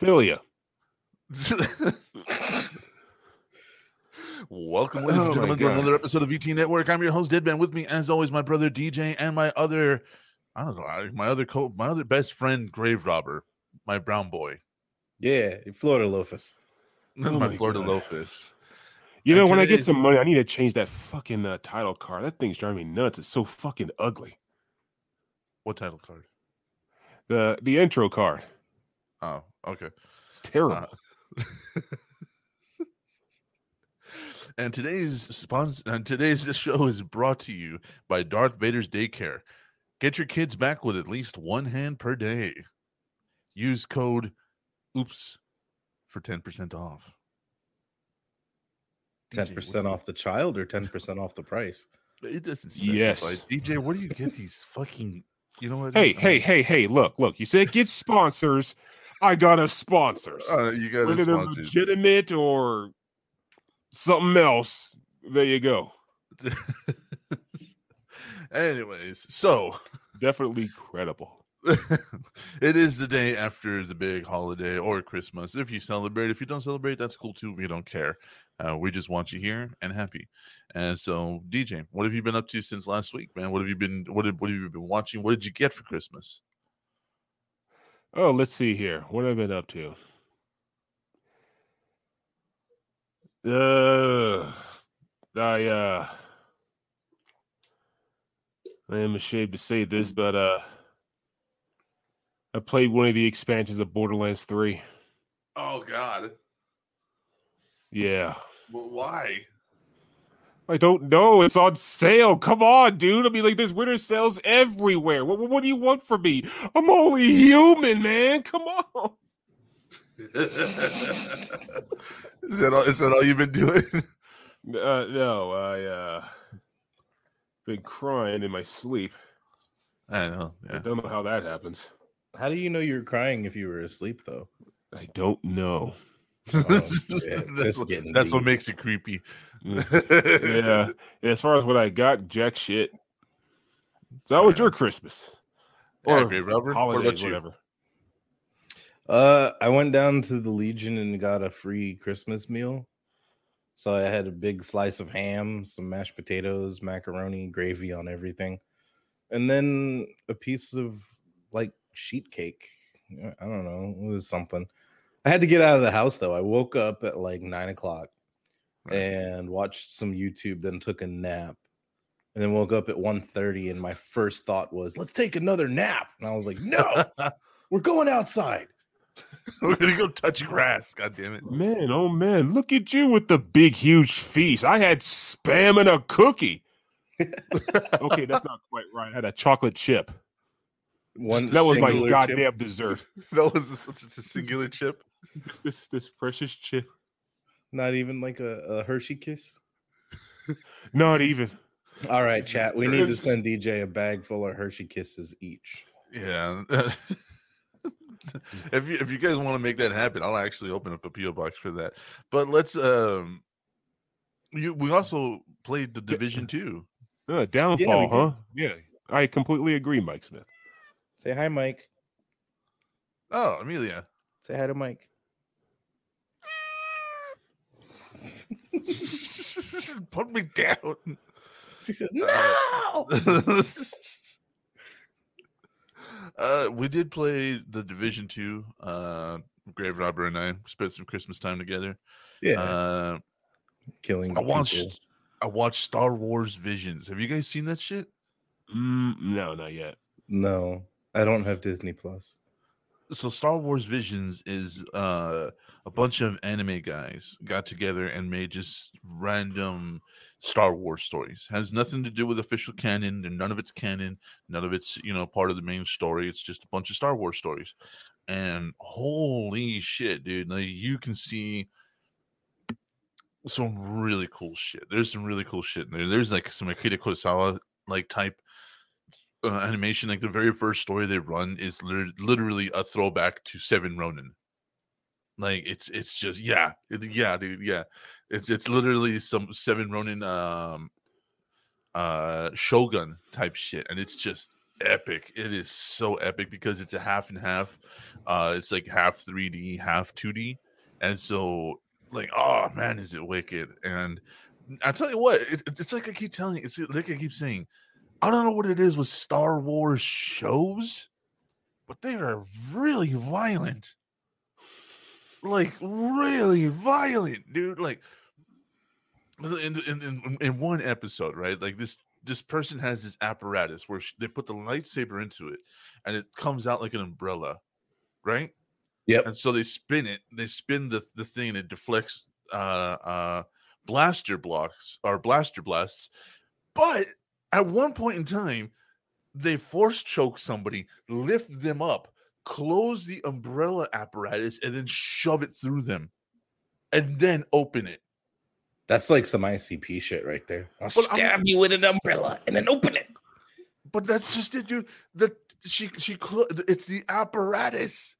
Philia. Welcome, ladies Oh and gentlemen, to another episode of VT Network. I'm your host, Deadman. With me, as always, my brother DJ and my other, I don't know, my other co, my other best friend, Grave Robber, my brown boy, Yeah, Florida Lofus. my, Oh my Florida God. Lofus. You And know, when I get some money, I need to change that fucking uh, title card. That thing's driving me nuts. It's so fucking ugly. What title card? The the intro card. Oh, okay. It's terrible. Uh, and today's sponsor and today's show is brought to you by Darth Vader's Daycare. Get your kids back with at least one hand per day. Use code OOPS for 10% off. Ten DJ, percent what- off the child or ten percent off the price. It doesn't specify. Yes. DJ, where do you get these fucking you know what? hey, I'm hey, hey, hey! Look, look! You said get sponsors. I got us sponsors. uh, you got Whether a they're legitimate or something else, there you go. Anyways, so Definitely credible. it is the day after the big holiday or Christmas. If you celebrate, if you don't celebrate, that's cool too. We don't care. Uh, we just want you here and happy. And so, DJ, what have you been up to since last week, man? What have you been? What have, what have you been watching? What did you get for Christmas? Oh, let's see here. What have I been up to? Uh, I uh, I am ashamed to say this, but uh, I played one of the expansions of Borderlands Three. Oh God, Yeah, well, why? I don't know. It's on sale. Come on, dude. I mean, like, there's winter sales everywhere. What, what do you want from me? I'm only human, man. Come on. is that all? Is that all you've been doing? Uh, no, I uh, been crying in my sleep. I know. I don't know how that happens. How do you know you were crying if you were asleep though? I don't know. Oh, that's what, getting that's what makes it creepy. yeah. As far as what I got, jack shit. So how was your Christmas? Yeah, Or great, Robert. What holidays, about you? whatever. Uh, I went down to the Legion and got a free Christmas meal. So I had a big slice of ham, some mashed potatoes, macaroni, gravy on everything, and then a piece of like sheet cake. I don't know, it was something. I had to get out of the house though. I woke up at like nine o'clock Right. and watched some YouTube, then took a nap, and then woke up at 1.30 And my first thought was, "Let's take another nap." And I was like, "No, we're going outside." We're gonna go touch grass. God damn it. Man, oh man, look at you with the big, huge feast. I had spam and a cookie. okay, that's not quite right. I had a chocolate chip. One That was my singular chip. goddamn dessert. That was such a singular chip. This this precious chip. Not even like a, a Hershey kiss. Not even. All right, chat. We need to send DJ a bag full of Hershey kisses each. Yeah. if you if you guys want to make that happen, I'll actually open up a PO box for that. But let's um you we also played the division two. Uh, downfall, did. huh? Yeah, I completely agree, Mike Smith. Say hi, Mike. Oh, Amelia. Say hi to Mike. Put me down. She said, Uh, "No." uh we did play the division two. Uh Grave Robber and I spent some Christmas time together. yeah, Uh killing. I people. watched I watched Star Wars Visions. Have you guys seen that shit? Mm, no, not yet. No, I don't have Disney Plus. so Star Wars Visions is uh a bunch of anime guys got together and made just random Star Wars stories. Has nothing to do with official canon, and none of it's canon, none of it's you know part of the main story. It's just a bunch of Star Wars stories. And holy shit, dude! Like you can see some really cool shit. There's some really cool shit in there. There's like some Akira Kurosawa like type uh, animation. Like the very first story they run is literally a throwback to Seven Ronin. Like it's it's just yeah it, yeah dude yeah it's it's literally some Seven Ronin um uh Shogun type shit and it's just epic. It is so epic because it's a half and half. Uh, it's like half 3D, half 2D, and so like, oh man, is it wicked? And I tell you what, it, it's like I keep telling you, it's like I keep saying, I don't know what it is with Star Wars shows, but they are really violent. Like really violent, dude. Like in, in, in, in one episode, right? Like this this person has this apparatus where sh- they put the lightsaber into it and it comes out like an umbrella, right? Yep. And so they spin it, they spin the, the thing and it deflects uh uh blaster blocks or blaster blasts. But at one point in time, they force choke somebody, lift them up, close the umbrella apparatus, and then shove it through them, and then open it. That's like some ICP shit right there. I'll But I'm- stab you with an umbrella and then open it. But that's just it, dude. The she she clo- it's the apparatus.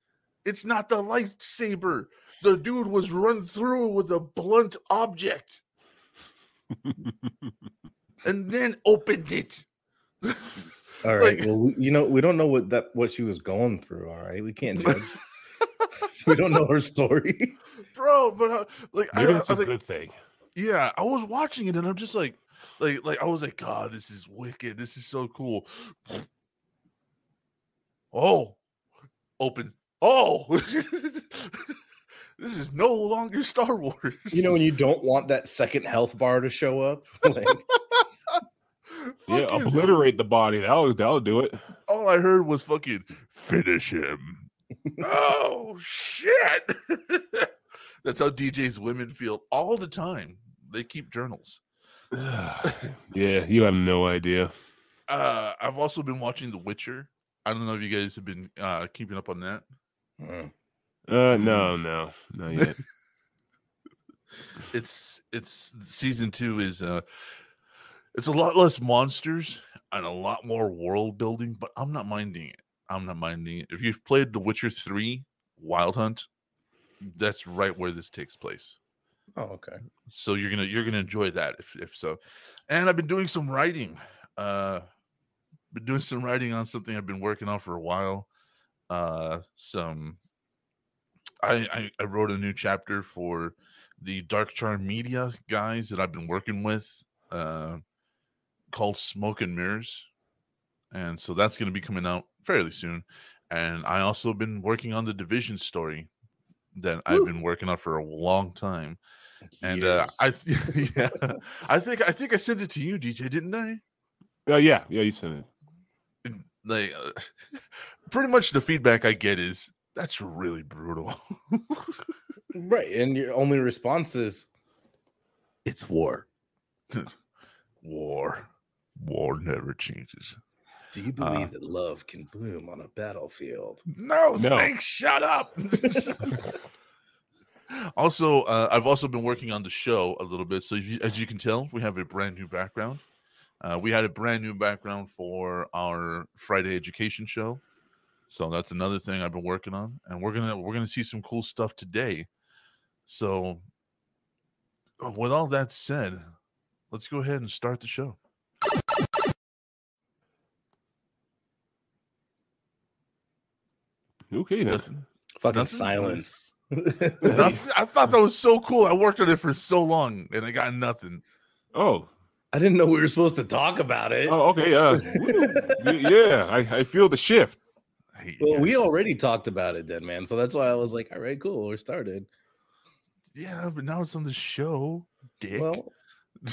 It's not the lightsaber. The dude was run through with a blunt object and then opened it. All right. Like- well, we, you know, we don't know what that what she was going through. All right, we can't judge. we don't know her story. Bro, but uh, like I, Maybe I it's a think good thing. yeah, I was watching it and I'm just like like like I was like god, this is wicked. This is so cool. Oh. Open. Oh. this is no longer Star Wars. You know, when you don't want that second health bar to show up. Like, Yeah, obliterate the body. That'll that'll do it. all I heard was fucking finish him. oh shit. That's how DJ's women feel all the time. They keep journals. yeah, you have no idea. Uh I've also been watching The Witcher. I don't know if you guys have been uh keeping up on that. mm. Uh, no, no, not yet. It's it's season 2 is uh it's a lot less monsters and a lot more world building, but I'm not minding it. I'm not minding it. If you've played The Witcher 3 Wild Hunt, that's right where this takes place. oh, okay. so you're gonna you're gonna enjoy that if if so and i've been doing some writing uh been doing some writing on something i've been working on for a while uh some i i, I wrote a new chapter for the dark charm media guys that i've been working with uh called smoke and mirrors and so that's going to be coming out fairly soon and i also have been working on the division story that i've been working on for a long time and uh, I th- yeah, I think I think I sent it to you, DJ, didn't I? Uh, yeah, yeah, you sent it. Like, uh, pretty much the feedback I get is that's really brutal. right, and your only response is, "It's war." War, war never changes. Do you Uh, believe that love can bloom on a battlefield? No, No. Snake, shut up. also, uh, I've also been working on the show a little bit. So, you, as you can tell, we have a brand new background. Uh, we had a brand new background for our Friday education show. So that's another thing I've been working on, and we're gonna we're gonna see some cool stuff today. So, uh, with all that said, let's go ahead and start the show. Okay, then. Nothing- Fucking Nothing? silence. I thought that was so cool. I worked on it for so long, and I got nothing. Oh, I didn't know we were supposed to talk about it. oh, okay. Uh, yeah, I, I feel the shift. I hate Well, we already talked about it, then, man. So that's why I was like, "All right, cool, we're started." Yeah, but now it's on the show, dick. Well,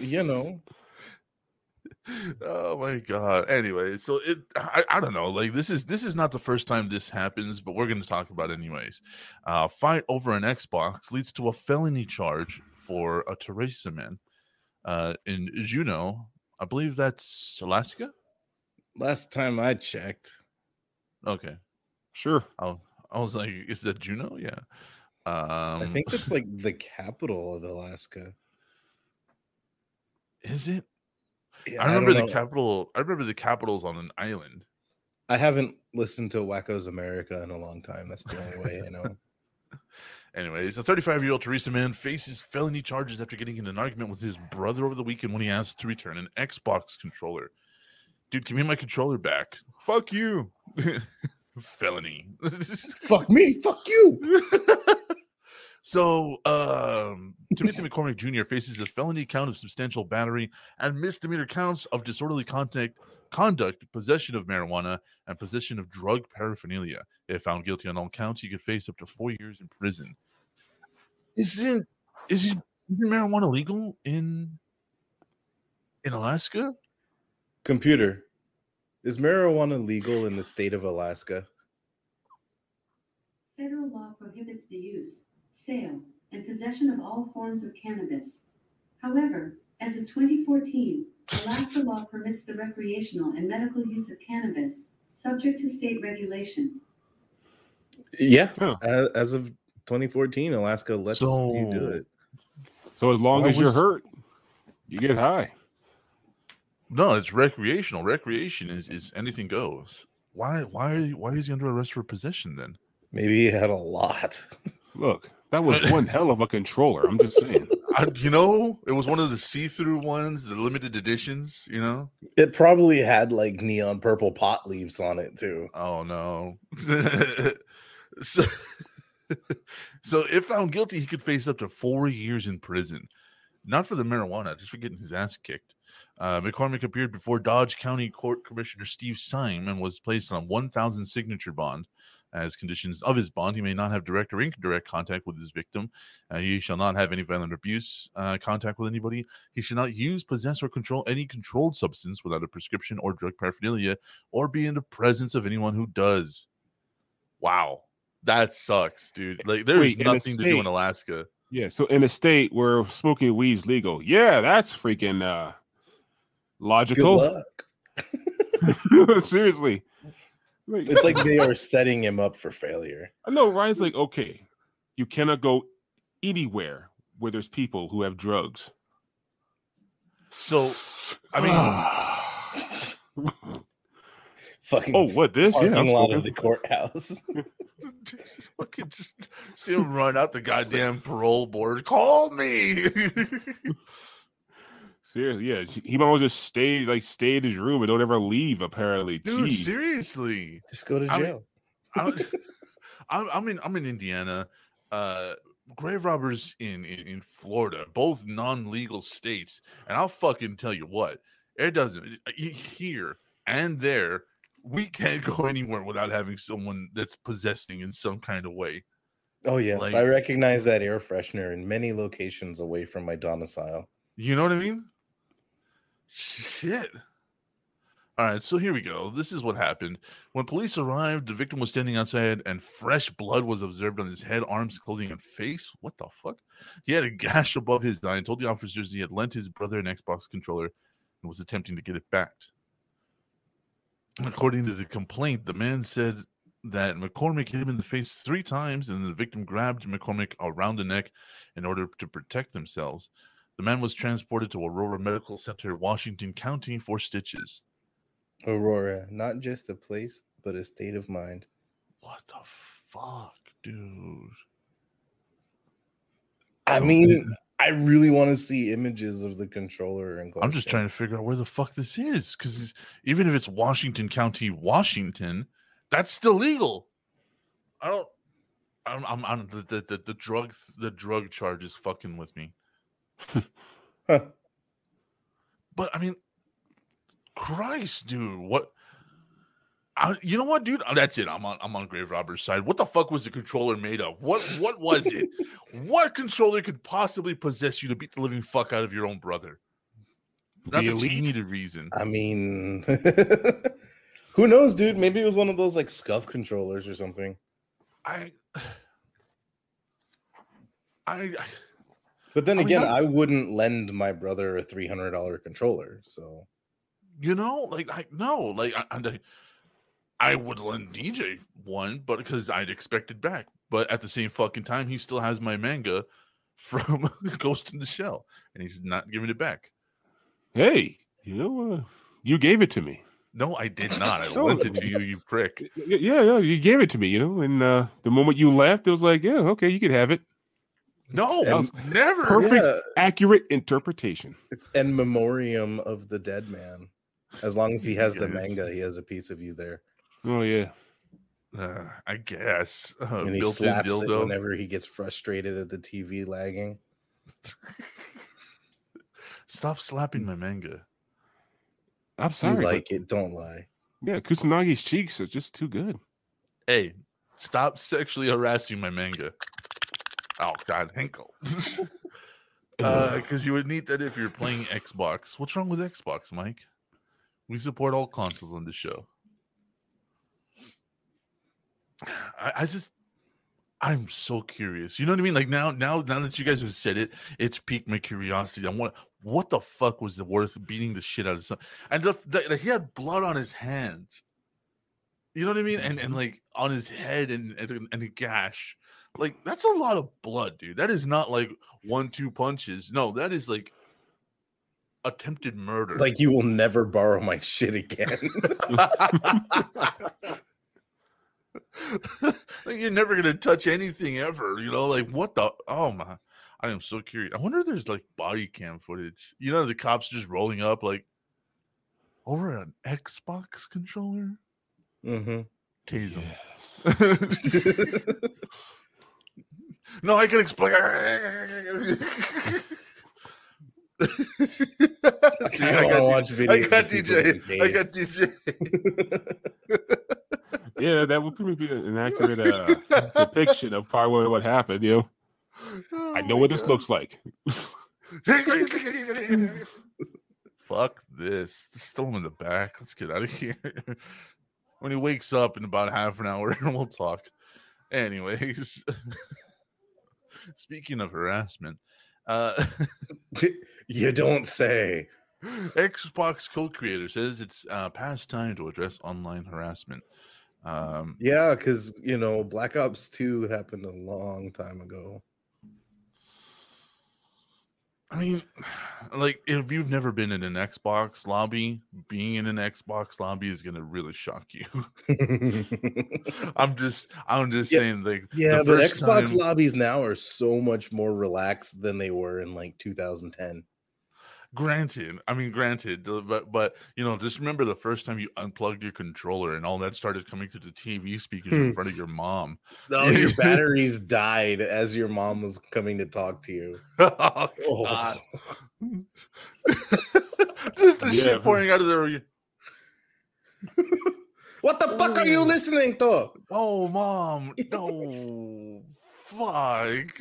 you know, oh my god. Anyway, so it I, I don't know. Like this is this is not the first time this happens, but we're gonna talk about it anyways. Uh fight over an Xbox leads to a felony charge for a Theresa man. Uh in Juneau, I believe that's Alaska. last time I checked, Okay. Sure. I, I was like, is that Juneau? Yeah. Um I think it's like the capital of Alaska. is it? Yeah, I remember don't the capital. I remember the capital's on an island. I haven't listened to Wakko's America in a long time. That's the only way I know. Anyways, a 35 year old Theresa man faces felony charges after getting in an argument with his brother over the weekend when he asked to return an Xbox controller. dude, give me my controller back. Fuck you. Felony. Fuck me, fuck you. So, um, Timothy McCormick Jr. faces a felony count of substantial battery and misdemeanor counts of disorderly contact, conduct, possession of marijuana, and possession of drug paraphernalia. If found guilty on all counts, he could face up to four years in prison. Isn't isn't marijuana legal in in Alaska? Computer. Is marijuana legal in the state of Alaska? Federal law prohibits the use, sale, and possession of all forms of cannabis. However, as of 2014, Alaska law permits the recreational and medical use of cannabis, subject to state regulation. Yeah. Huh. As, as of 2014, Alaska lets you do So- it. So as long Why as you're was- hurt, you get high. No, it's recreational. Recreation is is anything goes. Why why are you, why is he under arrest for possession then? Maybe he had a lot. Look, that was one hell of a controller. I'm just saying. I, you know, it was one of the see-through ones, the limited editions. You know. It probably had like neon purple pot leaves on it too. Oh no. so, so if found guilty, he could face up to four years in prison, not for the marijuana, just for getting his ass kicked. Uh, McCormick appeared before Dodge County Court Commissioner Steve Syme and was placed on a 1,000 signature bond. As conditions of his bond, he may not have direct or indirect contact with his victim. Uh, he shall not have any violent abuse uh, contact with anybody. He should not use, possess, or control any controlled substance without a prescription or drug paraphernalia, or be in the presence of anyone who does. Wow, that sucks, dude. Like, there's Wait, in nothing to do in Alaska. Yeah. So in a state where smoking weed's legal, yeah, that's freaking uh Good logical. luck. Seriously. Like, It's like they are setting him up for failure. I know Ryan's like, okay, you cannot go anywhere where there's people who have drugs. So, I mean, Fucking oh, what this? Yeah, I'm parking lot of the courthouse. fucking just see him run out the goddamn parole board. Call me. Seriously, yeah. He might as well just stay like stay in his room and don't ever leave. Apparently, Dude, Jeez. seriously. Just go to jail. I'm, I'm, I'm in I'm in Indiana. Uh, grave robbers in, in in Florida, both non-legal states, and I'll fucking tell you what, it doesn't here and there. We can't go anywhere without having someone that's possessing in some kind of way. Oh yes, like- I recognize that air freshener in many locations away from my domicile. You know what I mean? Shit. All right, so here we go. This is what happened. When police arrived, the victim was standing outside and fresh blood was observed on his head, arms, clothing, and face. What the fuck? He had a gash above his eye and told the officers he had lent his brother an Xbox controller and was attempting to get it back. According to the complaint, the man said that McCormick hit him in the face three times and the victim grabbed McCormick around the neck in order to protect themselves. The man was transported to Aurora Medical Center, Washington County, for stitches. Aurora, not just a place, but a state of mind. What the fuck, dude? I don't mean, I really want to see images of the controller and I'm just trying to figure out where the fuck this is because even if it's Washington County, Washington, that's still legal. I don't. I'm. I'm. I'm the, the, the the drug the drug charge is fucking with me. Huh. But I mean, Christ, dude, what? I, you know what, dude? That's it. I'm on. I'm on Grave Robber's side. What the fuck was the controller made of? What? What was it? what controller could possibly possess you to beat the living fuck out of your own brother? Not The that you elite? need a reason. I mean, who knows, dude? Maybe it was one of those like SCUF controllers or something. I. I. I But then I again, not- I wouldn't lend my brother a three hundred dollar controller. So you know, like I no, like I, I, I would lend DJ one, but because I'd expect it back. But at the same fucking time, he still has my manga from Ghost in the Shell, and he's not giving it back. Hey, you know, uh, you gave it to me. No, I did not. I No. lent it to you, you prick. Y- y- Yeah, yeah, you gave it to me. You know, and uh, the moment you left, it was like, yeah, okay, you could have it. No, And- never. Perfect. Yeah, Accurate interpretation. it's in memoriam of the dead man. As long as he has the manga, he has a piece of you there, Oh yeah. Uh, I guess. Uh, and he slaps it whenever he gets frustrated at the TV lagging. Stop slapping my manga. I'm You sorry. but- like it? Don't lie. yeah, Kusanagi's cheeks are just too good. Hey, stop sexually harassing my manga. Oh God, Henkel. Uh, because you would need that if you're playing Xbox. What's wrong with Xbox, Mike? We support all consoles on the show. I, I just, I'm so curious. You know what I mean? Like now, now, now that you guys have said it, it's piqued my curiosity. I want, what the fuck was the worth beating the shit out of some? And the, the, like, he had blood on his hands. You know what I mean? And and mm-hmm. like on his head and and, and a gash. Like that's a lot of blood, dude. That is not like one two punches. No, that is like attempted murder. Like you will never borrow my shit again. like you're never gonna touch anything ever. You know, like what the? Oh my! I am so curious. I wonder if there's like body cam footage. You know, the cops just rolling up like over an Xbox controller. hmm Tase him. Yes. no, I can explain. See, I I got, watch DJ, I got DJ. I got DJ. yeah, that would probably be an accurate uh, depiction of probably what happened. You know, I know what this looks like. Fuck this. Just throw him in the back. Let's get out of here. when he wakes up in about half an hour, and we'll talk. Anyways, speaking of harassment, uh, you don't say. Xbox co-creator says it's uh, past time to address online harassment. Um, Yeah, because you know, Black Ops 2 happened a long time ago. I mean, like if you've never been in an Xbox lobby, being in an Xbox lobby is gonna really shock you. I'm just, I'm just Yeah. saying, like, yeah, the but Xbox time- lobbies now are so much more relaxed than they were in like 2010. Granted, I mean, granted, uh, but but you know, just remember the first time you unplugged your controller and all that started coming through the TV speakers in Hmm. front of your mom. No, your batteries died as your mom was coming to talk to you. oh, Oh. God. just the Yeah. shit pouring out of there. What the fuck are you listening to? Oh, mom, no, fuck.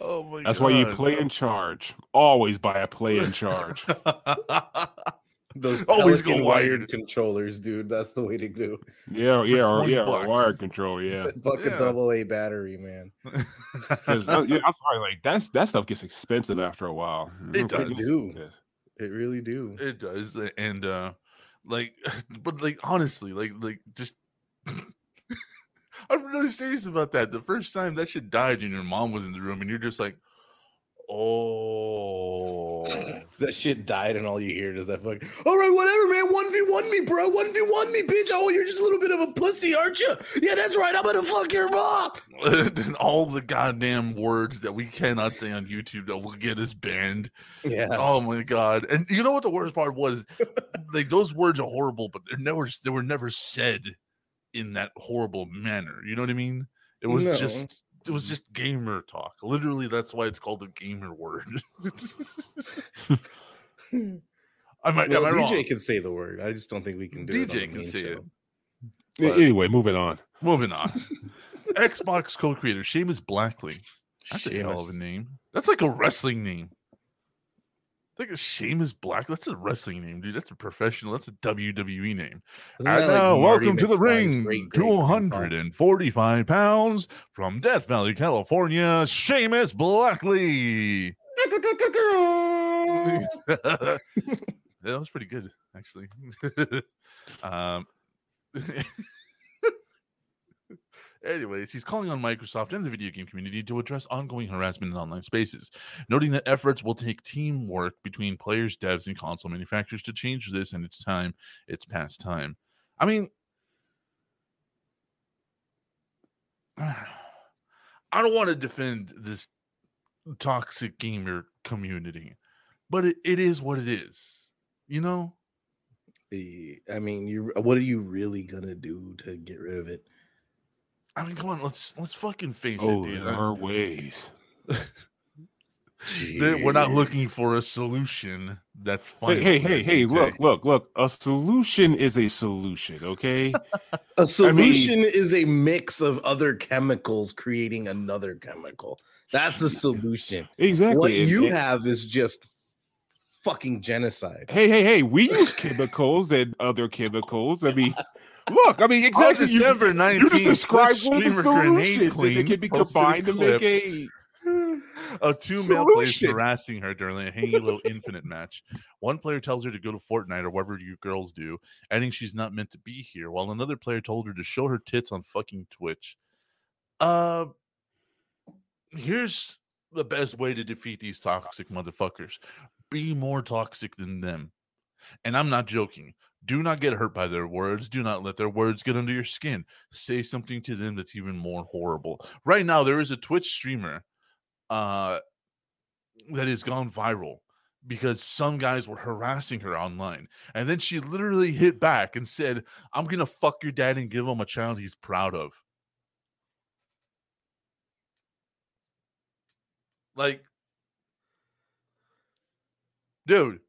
Oh my That's why you play in charge. Always buy a Play and Charge. Those Always Pelican go wired wired. controllers, dude. That's the way to do. Yeah, yeah, or yeah, or wired control. Yeah, Fuck Yeah. a double A battery, man. because yeah, I'm sorry, like that's that stuff gets expensive after a while. It I'm does. do. serious. It really do. It does, uh, and uh like, but like honestly, like like just. I'm really serious about that. The first time that shit died and your mom was in the room, and you're just like, "Oh, That shit died, and all you hear is that fucking. All right, whatever, man. One v one me, bro. One v one me, bitch. Oh, you're just a little bit of a pussy, aren't you? Yeah, that's right. I'm gonna fuck your mom. and all the goddamn words that we cannot say on YouTube that will get us banned. Yeah. Oh my god! And you know what the worst part was? like those words are horrible, but they're never they were never said in that horrible manner. You know what I mean? It was No. just it was just gamer talk. Literally, that's why it's called a gamer word. I might. Well, am I DJ wrong? can say the word. I just don't think we can do it. DJ can main say it. show. A- But- Anyway, moving on. Moving on. Xbox co-creator Seamus Blackley. That's a hell of a name. That's like a wrestling name. Like a Seamus Black. That's a wrestling name, dude. That's a professional. That's a WWE name. And like now, welcome to the ring. great-great-grandpa? 245 pounds from Death Valley, California, Seamus Blackley. that was pretty good, actually. um, anyways, he's calling on Microsoft and the video game community to address ongoing harassment in online spaces, noting that efforts will take teamwork between players, devs, and console manufacturers to change this, and it's time. It's past time. I mean, I don't want to defend this toxic gamer community, but it, it is what it is. You know? I mean, you what are you really gonna do to get rid of it? I mean, come on, let's let's fucking face Oh, it, dude. there are ways. We're not looking for a solution that's Hey, fine. hey, hey, hey! Look, look, look! A solution is a solution. Okay. A solution is a mix of other chemicals creating another chemical. That's a solution. exactly. What and- you and- have is just fucking genocide. Hey, hey, hey! We use chemicals and other chemicals. I mean, look. I mean, exactly. You, December 19th, you just described one of the solutions, Queen can be combined to make a. of two male players harassing her during a Halo Infinite match. One player tells her to go to Fortnite or whatever you girls do, adding she's not meant to be here, while another player told her to show her tits on fucking Twitch. Uh, here's the best way to defeat these toxic motherfuckers be more toxic than them. And I'm not joking. Do not get hurt by their words. Do not let their words get under your skin. Say something to them that's even more horrible. Right now, there is a Twitch streamer uh, that has gone viral because some guys were harassing her online. And then she literally hit back and said, I'm going to fuck your dad and give him a child he's proud of. Like, dude,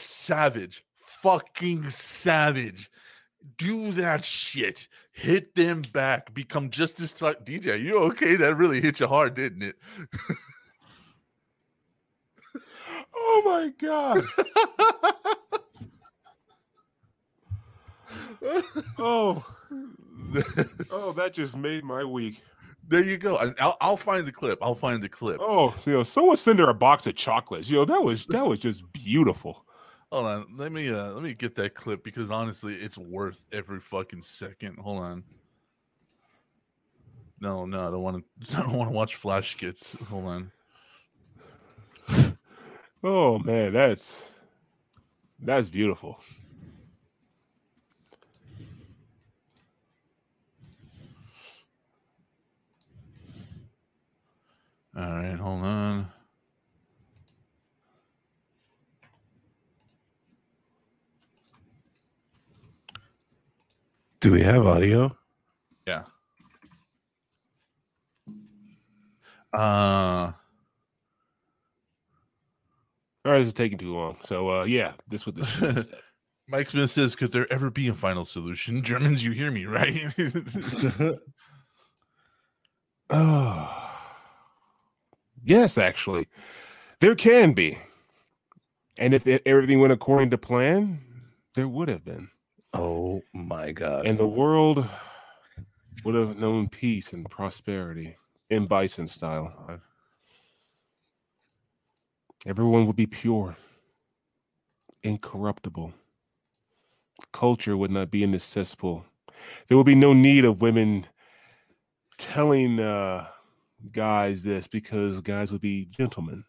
savage, fucking savage. Do that shit. Hit them back. Become just as tough. DJ, you okay? That really hit you hard, didn't it? Oh my god! Oh, oh, that just made my week. there you go. I'll, I'll find the clip. I'll find the clip. Oh, you know, someone send her a box of chocolates. You know, that was that was just beautiful. Hold on. Let me uh let me get that clip because honestly, it's worth every fucking second. Hold on. No, no, I don't want to. I don't want to watch flash skits. Hold on. Oh man, that's that's beautiful. All right, hold on. Do we have audio? Yeah. Uh All right, this is taking too long. So uh yeah, this what this shit is. Mike Smith says, "Could there ever be a final solution?" Germans, you hear me, right? Oh, yes, actually, there can be. And if it, everything went according to plan, there would have been. Oh my god. And the world would have known peace and prosperity in bison style. Everyone would be pure, incorruptible. Culture would not be in this cesspool. There would be no need of women telling uh, guys this because guys would be gentlemen.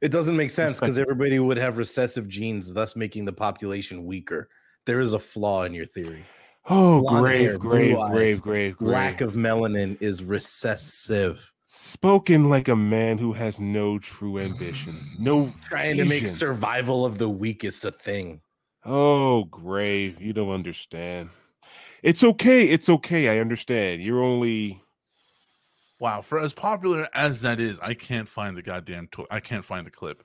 It doesn't make sense because everybody would have recessive genes, thus making the population weaker. There is a flaw in your theory. Oh, Blonde grave, hair, blue grave, eyes, grave, grave, grave. Lack of melanin is recessive. Spoken like a man who has no true ambition, no Trying to make survival of the weakest a thing. Oh, grave, you don't understand. It's okay. It's okay. I understand. You're only wow, for as popular as that is, I can't find the goddamn. To- I can't find the clip.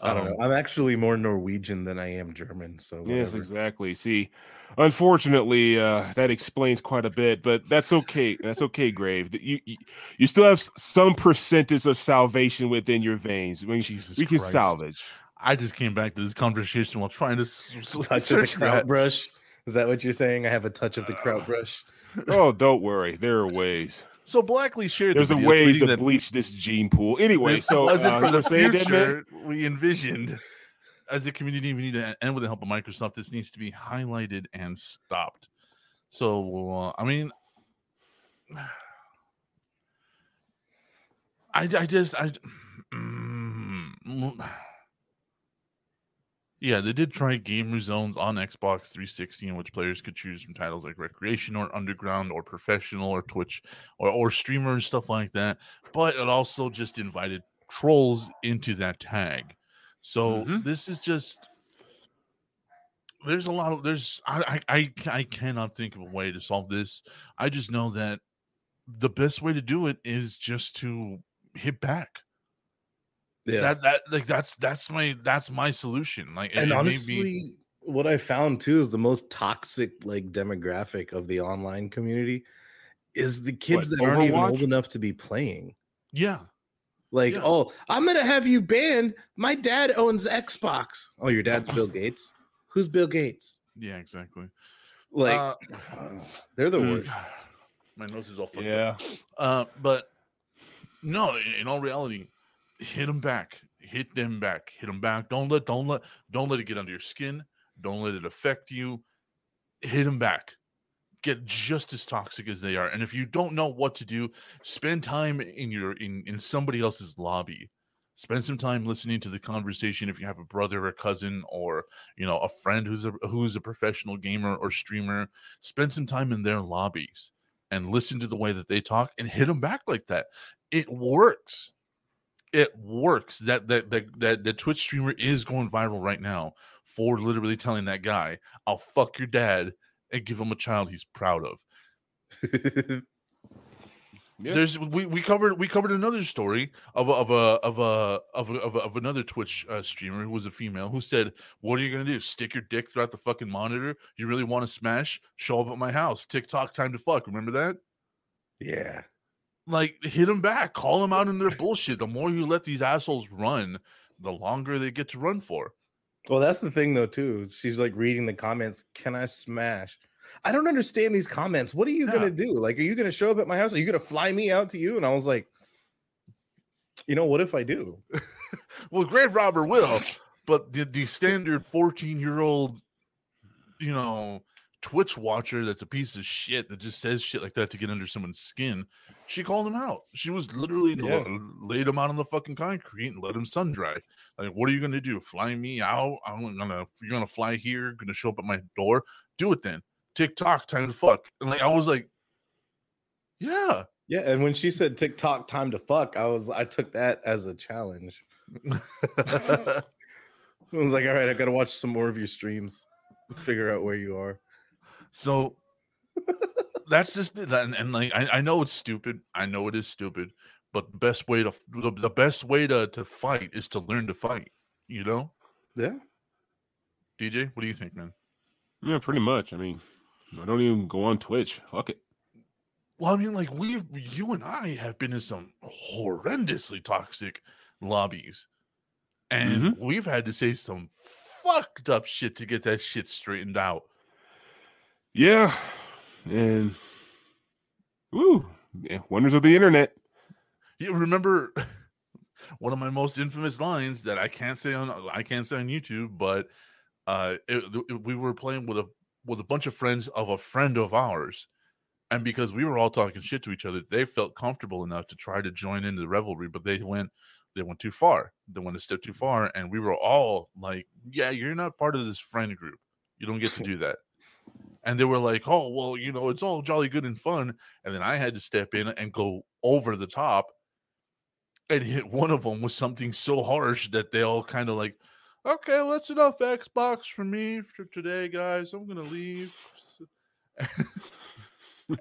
I don't Um, know. I'm actually more Norwegian than I am German. So yes, exactly. See, unfortunately, uh, that explains quite a bit, but that's okay. That's okay, grave. You, you you still have some percentage of salvation within your veins. I mean, Jesus we can Christ. salvage. I just came back to this conversation while trying to s- s- touch of the search kraut brush. Is that what you're saying? I have a touch of the kraut Uh, brush. Oh, don't worry. There are ways. So Blackley shared. There's the a ways to that bleach this gene pool. Anyway, this so wasn't uh, for the were saying, Dead Man? future we envisioned. As a community, we need to, and with the help of Microsoft, this needs to be highlighted and stopped. So, uh, I mean, I, I just, I, mm, yeah, they did try gamer zones on Xbox 360, in which players could choose from titles like recreation or underground or professional or Twitch or or streamer and stuff like that. But it also just invited trolls into that tag. So Mhm. this is just there's a lot of there's I I I cannot think of a way to solve this. I just know that the best way to do it is just to hit back. Yeah. That that like that's that's my that's my solution. Like and it may be- honestly, what I found too is the most toxic like demographic of the online community is the kids What, that aren't even old enough to be playing. yeah. Like, Yeah. oh, I'm gonna have you banned. My dad owns Xbox. Oh, your dad's Bill Gates. Who's Bill Gates? Yeah, exactly. Like, Uh, they're the hmm. worst. My nose is all fucked up. Yeah. Uh, but no, in, in all reality, hit them back, hit them back, hit them back. Don't let, don't let, don't let it get under your skin. Don't let it affect you. Hit them back. Get just as toxic as they are. And if you don't know what to do, spend time in your in in somebody else's lobby. Spend some time listening to the conversation. If you have a brother or cousin, or you know a friend who's a who's a professional gamer or streamer, spend some time in their lobbies and listen to the way that they talk and hit them back like that. It works. It works. That that that that the Twitch streamer is going viral right now for literally telling that guy, "I'll fuck your dad and give him a child he's proud of." Yeah. There's we, we covered we covered another story of a, of a of a of a, of, a, of another Twitch uh, streamer who was a female who said, "What are you gonna do? Stick your dick throughout the fucking monitor? You really want to smash? Show up at my house. TikTok time to fuck. Remember that? yeah. Like hit them back, call them out in their bullshit. The more you let these assholes run, the longer they get to run for. Well, that's the thing though, too. She's like reading the comments. Can I smash? I don't understand these comments. What are you Yeah. gonna do? Like, are you gonna show up at my house? Are you gonna fly me out to you? And I was like, you know, what if I do? Well, grave robber will, but the, the standard 14 year old, you know, Twitch watcher that's a piece of shit that just says shit like that to get under someone's skin, she called him out. She was literally Yeah. la- laid him out on the fucking concrete and let him sun dry. Like, what are you gonna do? Fly me out? I'm gonna you're gonna fly here, gonna show up at my door. Do it then. TikTok time to fuck. And like I was like, yeah. Yeah, and when she said TikTok time to fuck, I was I took that as a challenge. I was like, all right, I gotta watch some more of your streams, figure out where you are. So that's just it. And, and like I, I know it's stupid. I know it is stupid, but the best way to the, the best way to, to fight is to learn to fight. You know, Yeah. DJ, what do you think, man? Yeah, pretty much. I mean, I don't even go on Twitch. Fuck it. Well, I mean, like we've you and I have been in some horrendously toxic lobbies, and mm-hmm. we've had to say some fucked up shit to get that shit straightened out. Yeah. And woo. Yeah, wonders of the internet. You remember one of my most infamous lines that I can't say on I can't say on YouTube, but uh, it, it- we were playing with a with a bunch of friends of a friend of ours, and because we were all talking shit to each other, they felt comfortable enough to try to join into the revelry, but they went they went too far. They went a step too far, and we were all like, "Yeah, you're not part of this friend group. You don't get to do that." And they were like, "Oh, well, you know, it's all jolly good and fun." And then I had to step in and go over the top and hit one of them with something so harsh that they all kind of like, okay, well, that's enough Xbox for me for today, guys. I'm gonna leave.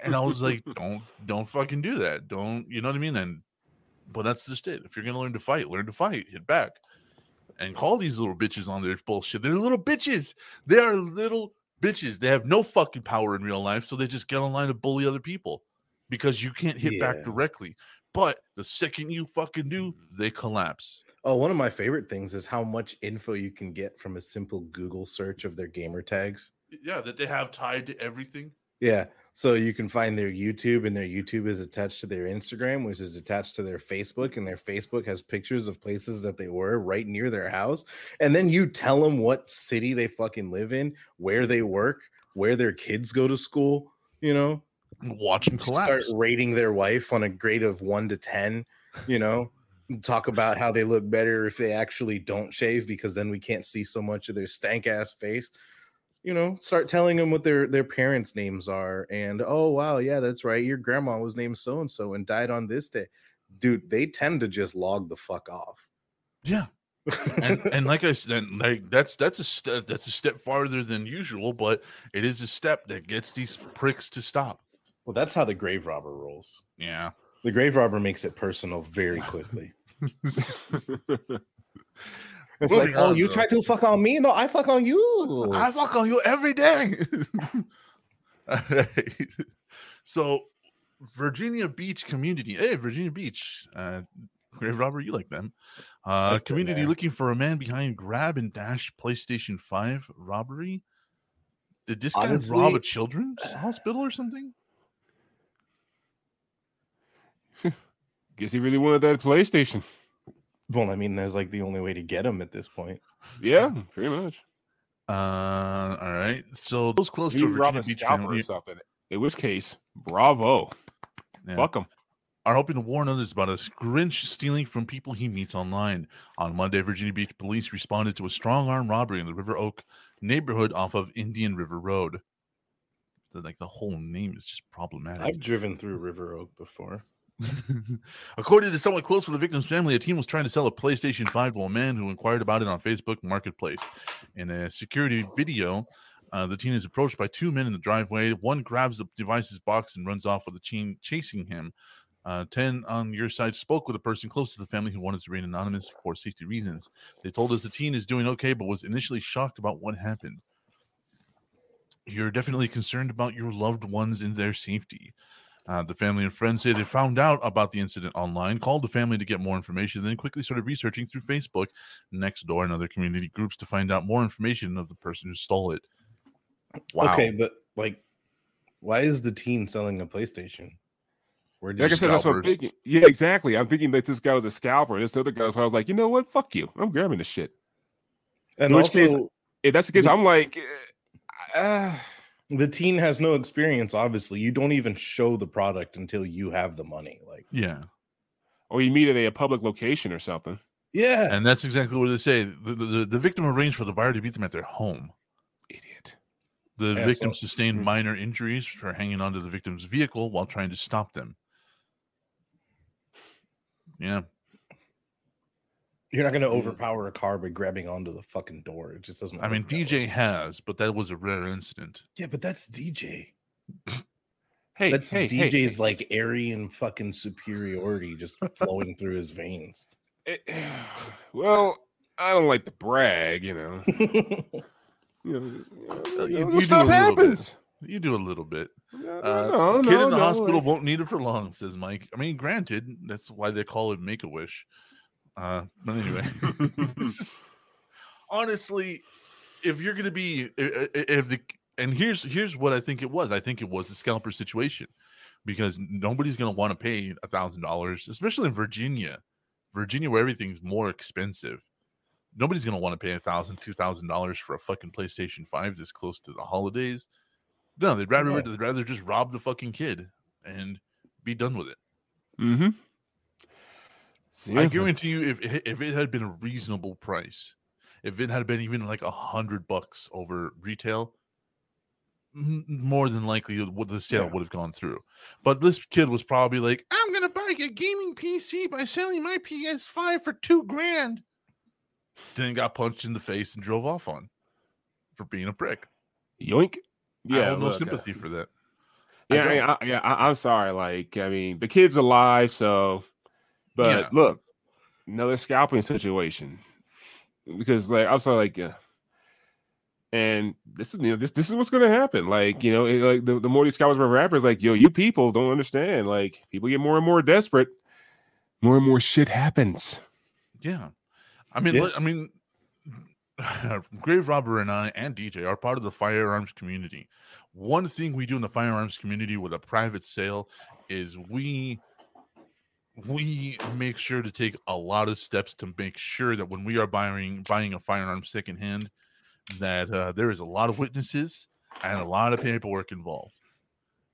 and I was like, don't don't fucking do that. Don't you know what I mean? And but that's just it. If you're gonna learn to fight, learn to fight, hit back. And call these little bitches on their bullshit. They're little bitches. They are little bitches. They have no fucking power in real life, so they just get online to bully other people because you can't hit back directly. But the second you fucking do, mm-hmm. they collapse. Oh, one of my favorite things is how much info you can get from a simple Google search of their gamer tags. Yeah, that they have tied to everything. Yeah. So you can find their YouTube, and their YouTube is attached to their Instagram, which is attached to their Facebook, and their Facebook has pictures of places that they were right near their house. And then you tell them what city they fucking live in, where they work, where their kids go to school, you know, Watch them start rating their wife on a grade of one to 10, you know, talk about how they look better if they actually don't shave because then we can't see so much of their stank ass face. You know, start telling them what their their parents' names are, and oh wow, yeah, that's right. Your grandma was named so and so and died on this day. dude, they tend to just log the fuck off. Yeah. and and like I said, like that's that's a step that's a step farther than usual, but it is a step that gets these pricks to stop. Well, that's how the grave robber rolls. Yeah. The grave robber makes it personal very quickly. It's Moving like, oh, on, you though. try to fuck on me? No, I fuck on you. I fuck on you every day. All right. So, Virginia Beach community. Hey, Virginia Beach. Uh, Grave Robber, you like them. Uh, That's good, community man. looking for a man behind grab and dash PlayStation 5 robbery. Did this guy rob a children's hospital or something? Guess he really wanted that PlayStation. Well, I mean, there's like the only way to get him at this point. Yeah, pretty much. Uh, all right. So, those close He to Virginia Beach scalper family or something. In which case, bravo. Yeah. Fuck him. are hoping to warn others about a Grinch stealing from people he meets online. On Monday, Virginia Beach police responded to a strong arm robbery in the River Oak neighborhood off of Indian River Road. The- Like the whole name is just problematic. I've driven through River Oak before. According to someone close to the victim's family, a team was trying to sell a PlayStation 5 to a man who inquired about it on Facebook Marketplace. In a security video, uh, the teen is approached by two men in the driveway. One grabs the device's box and runs off with the teen chasing him. Uh, 10 on your side spoke with a person close to the family who wanted to remain anonymous for safety reasons. They told us the teen is doing okay, but was initially shocked about what happened. You're definitely concerned about your loved ones and their safety. Uh, the family and friends say they found out about the incident online, called the family to get more information, then quickly started researching through Facebook, Nextdoor, and other community groups to find out more information of the person who stole it. Wow. Okay, but like, why is the teen selling a PlayStation? Where did Like I said, that's what I'm thinking. Yeah, exactly. I'm thinking that this guy was a scalper. And this other guy was, I was like, you know what? Fuck you. I'm grabbing this shit. and in which also case- If that's the case, The- I'm like, uh, the teen has no experience. Obviously, you don't even show the product until you have the money. Like, Yeah. or you meet at a public location or something. yeah, And that's exactly what they say. The, the, the victim arranged for the buyer to meet them at their home. Idiot. The Yeah, victim so- sustained Mhm. minor injuries for hanging onto the victim's vehicle while trying to stop them. Yeah. You're not going to overpower a car by grabbing onto the fucking door. It just doesn't. I mean, work that way. DJ has, but that was a rare incident. Yeah, but that's DJ. Hey, That's hey, hey, DJ's like Aryan fucking superiority just flowing through his veins. eh, well, I don't like to brag, you know. You know, you Uh, you you- know, do stuff a little bit. happens. You do a little bit. No, Uh, no, kid no, in the no, hospital like- won't need it for long, says Mike. I mean, granted, that's why they call it Make a Wish. Uh, but anyway, honestly, if you're gonna be, i- i- if the and here's here's what I think it was. I think it was a scalper situation because nobody's gonna want to pay a thousand dollars, especially in Virginia, Virginia where everything's more expensive. Nobody's gonna want to pay a thousand, two thousand dollars for a fucking PlayStation Five this close to the holidays. No, they'd rather Yeah. they'd rather just rob the fucking kid and be done with it. Mm-hmm. I guarantee you, if it- if it had been a reasonable price, if it had been even like a hundred bucks over retail, more than likely the sale Yeah. would have gone through. But this kid was probably like, "I'm gonna buy a gaming PC by selling my PS5 for two grand." Then got punched in the face and drove off on for being a prick. yoink. Yeah, I have no look, uh, sympathy for that. Yeah, I. I, yeah. I, I'm sorry. Like, I mean, the kid's alive, so. But Yeah. look, another scalping situation, because like I'm sorry, like, yeah. And this is you know this this is what's gonna happen. Like you know, it, like the, the more these scalpers are rappers, like yo, you people don't understand. Like people get more and more desperate, more and more shit happens. Yeah. I mean, Yeah. I mean, Grave Robber and I and DJ are part of the firearms community. One thing we do in the firearms community with a private sale is we we make sure to take a lot of steps to make sure that when we are buying buying a firearm secondhand, that uh, there is a lot of witnesses and a lot of paperwork involved.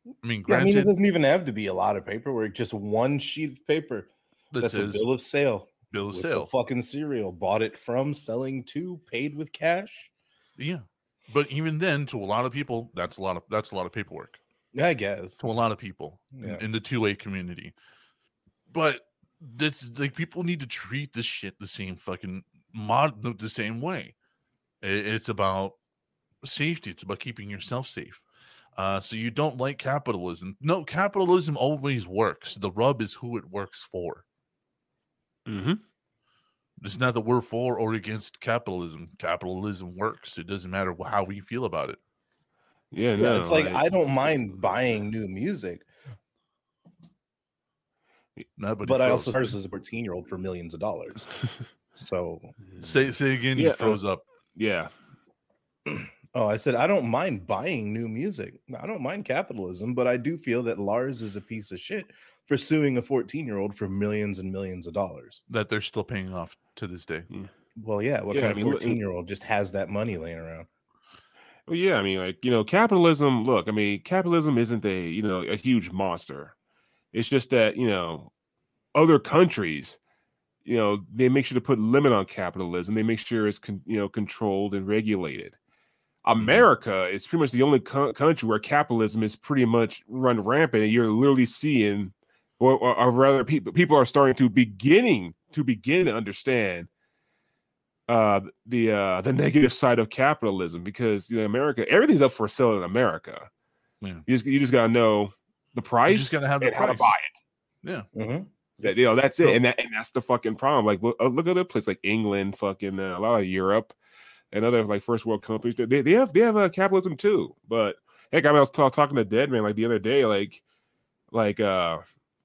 I mean, Yeah, I mean, it doesn't even have to be a lot of paperwork. Just one sheet of paper. that That's a bill of sale. bill of sale. fucking cereal. Bought it from, selling to, paid with cash. Yeah, but even then, to a lot of people, that's a lot of that's a lot of paperwork. I guess. to a lot of people in- Yeah. in, the two way community. But that's like people need to treat this shit the same fucking mod the- the same way. I- It's about safety. It's about keeping yourself safe. Uh, so you don't like capitalism? No, capitalism always works. The rub is who it works for. Mm-hmm. It's not that we're for or against capitalism. Capitalism works. It doesn't matter how we feel about it. Yeah, Yeah, no, it's like I don't mind buying new music, Nobody but I also purchased as a 14 year old for millions of dollars. So, say say again. Yeah, you uh, froze up. yeah. oh, I said I don't mind buying new music. I don't mind capitalism, but I do feel that Lars is a piece of shit for suing a 14 year old for millions and millions of dollars. That they're still paying off to this day. Well, yeah, what Yeah, kind I of mean, look- 14 year old just has that money laying around? Well, yeah, I mean, like you know, capitalism. Look, I mean, capitalism isn't a you know a huge monster. It's just that you know, other countries, you know, they make sure to put limit on capitalism. They make sure it's con- you know controlled and regulated. America is pretty much the only co- country where capitalism is pretty much run rampant, and you're literally seeing, or, or, or rather, people people are starting to beginning to begin to understand uh the uh the negative side of capitalism because you know America everything's up for sale in America. Yeah. You just you just gotta know the price. You just gonna have the and how to buy it. Yeah. Mm-hmm. That, you know that's it, So- and that and that's the fucking problem. Like look, uh, look at a place like England, fucking uh, a lot of Europe, and other like first world countries. They they have they have a capitalism too. But heck, I, mean, I was ta- talking to Dead Man like the other day, like like uh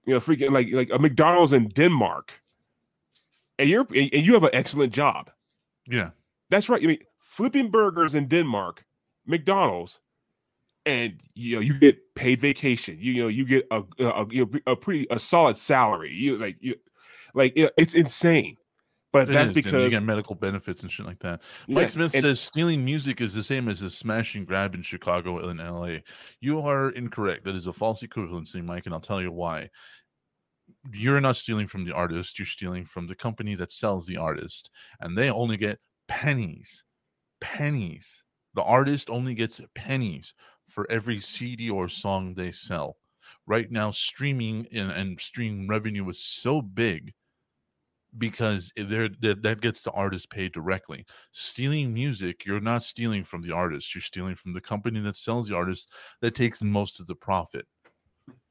you know freaking like like a McDonald's in Denmark, and you're and you have an excellent job. Yeah. That's right. I mean, flipping burgers in Denmark, McDonald's, and you know you get paid vacation. You, know you get a a, a, a pretty a solid salary. You like you like it- it's insane. But It that's is, and you get medical benefits and shit like that. yeah, Mike Smith and- says stealing music is the same as a smash and grab in Chicago and LA. You are incorrect. That is a false equivalency, Mike, and I'll tell you why. You're not stealing from the artist, you're stealing from the company that sells the artist, and they only get pennies. Pennies. The artist only gets pennies for every CD or song they sell. Right now, streaming and, and stream revenue is so big because there that, that gets the artist paid directly. Stealing music, you're not stealing from the artist, you're stealing from the company that sells the artist that takes most of the profit.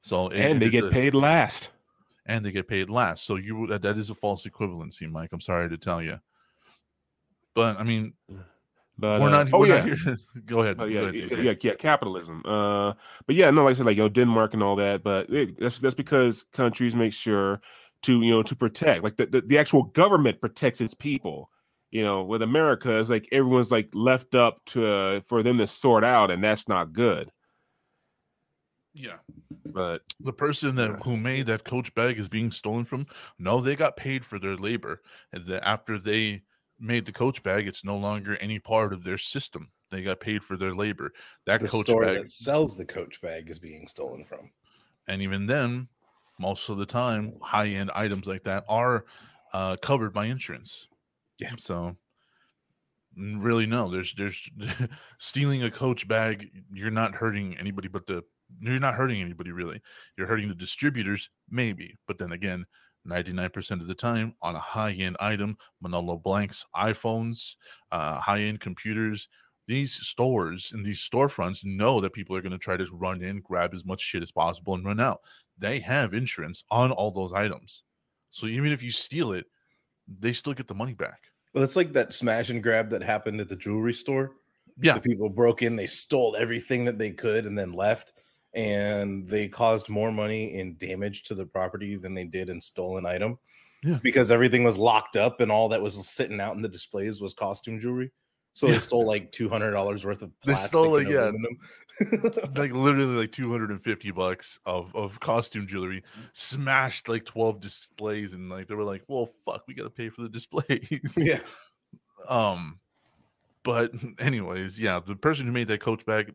So it- and they get a- paid last. and they get paid last. So you that, that is a false equivalency, Mike. I'm sorry to tell you. But I mean, mm. But we're uh, not. oh we're yeah. not here. Go ahead. Oh, go yeah, ahead, yeah, yeah, yeah, capitalism. Uh, but yeah, no, like I said, like you know, Denmark and all that. But it, that's that's because countries make sure to you know to protect, like the, the, the actual government protects its people. You know, with America, it's like everyone's like left up to uh, for them to sort out, and that's not good. Yeah. But The person that who made that coach bag is being stolen from. No, they got paid for their labor, and the, after they made the coach bag, it's no longer any part of their system. They got paid for their labor. That The coach store bag, that sells the coach bag is being stolen from. and even then, most of the time, high end items like that are uh, covered by insurance. Yeah. So really, no. There's there's stealing a coach bag. You're not hurting anybody, but the you're not hurting anybody really. You're hurting the distributors, maybe. But then again, 99% of the time on a high end item, Manolo Blahniks, iPhones, uh, high end computers. These stores and these storefronts know that people are going to try to run in, grab as much shit as possible, and run out they have insurance on all those items. So even if you steal it, they still get the money back. Well, it's like that smash and grab that happened at the jewelry store. Yeah. The people broke in, they stole everything that they could and then left. And they caused more money in damage to the property than they did in stolen item. Yeah. Because everything was locked up and all that was sitting out in the displays was costume jewelry. So Yeah. they stole like two hundred dollars worth of They plastic stole, and like, yeah. Like literally like 250 bucks of, of costume jewelry, smashed like 12 displays, and like they were like, well, fuck, we gotta pay for the displays. yeah. um but anyways, yeah, the person who made that coach bag,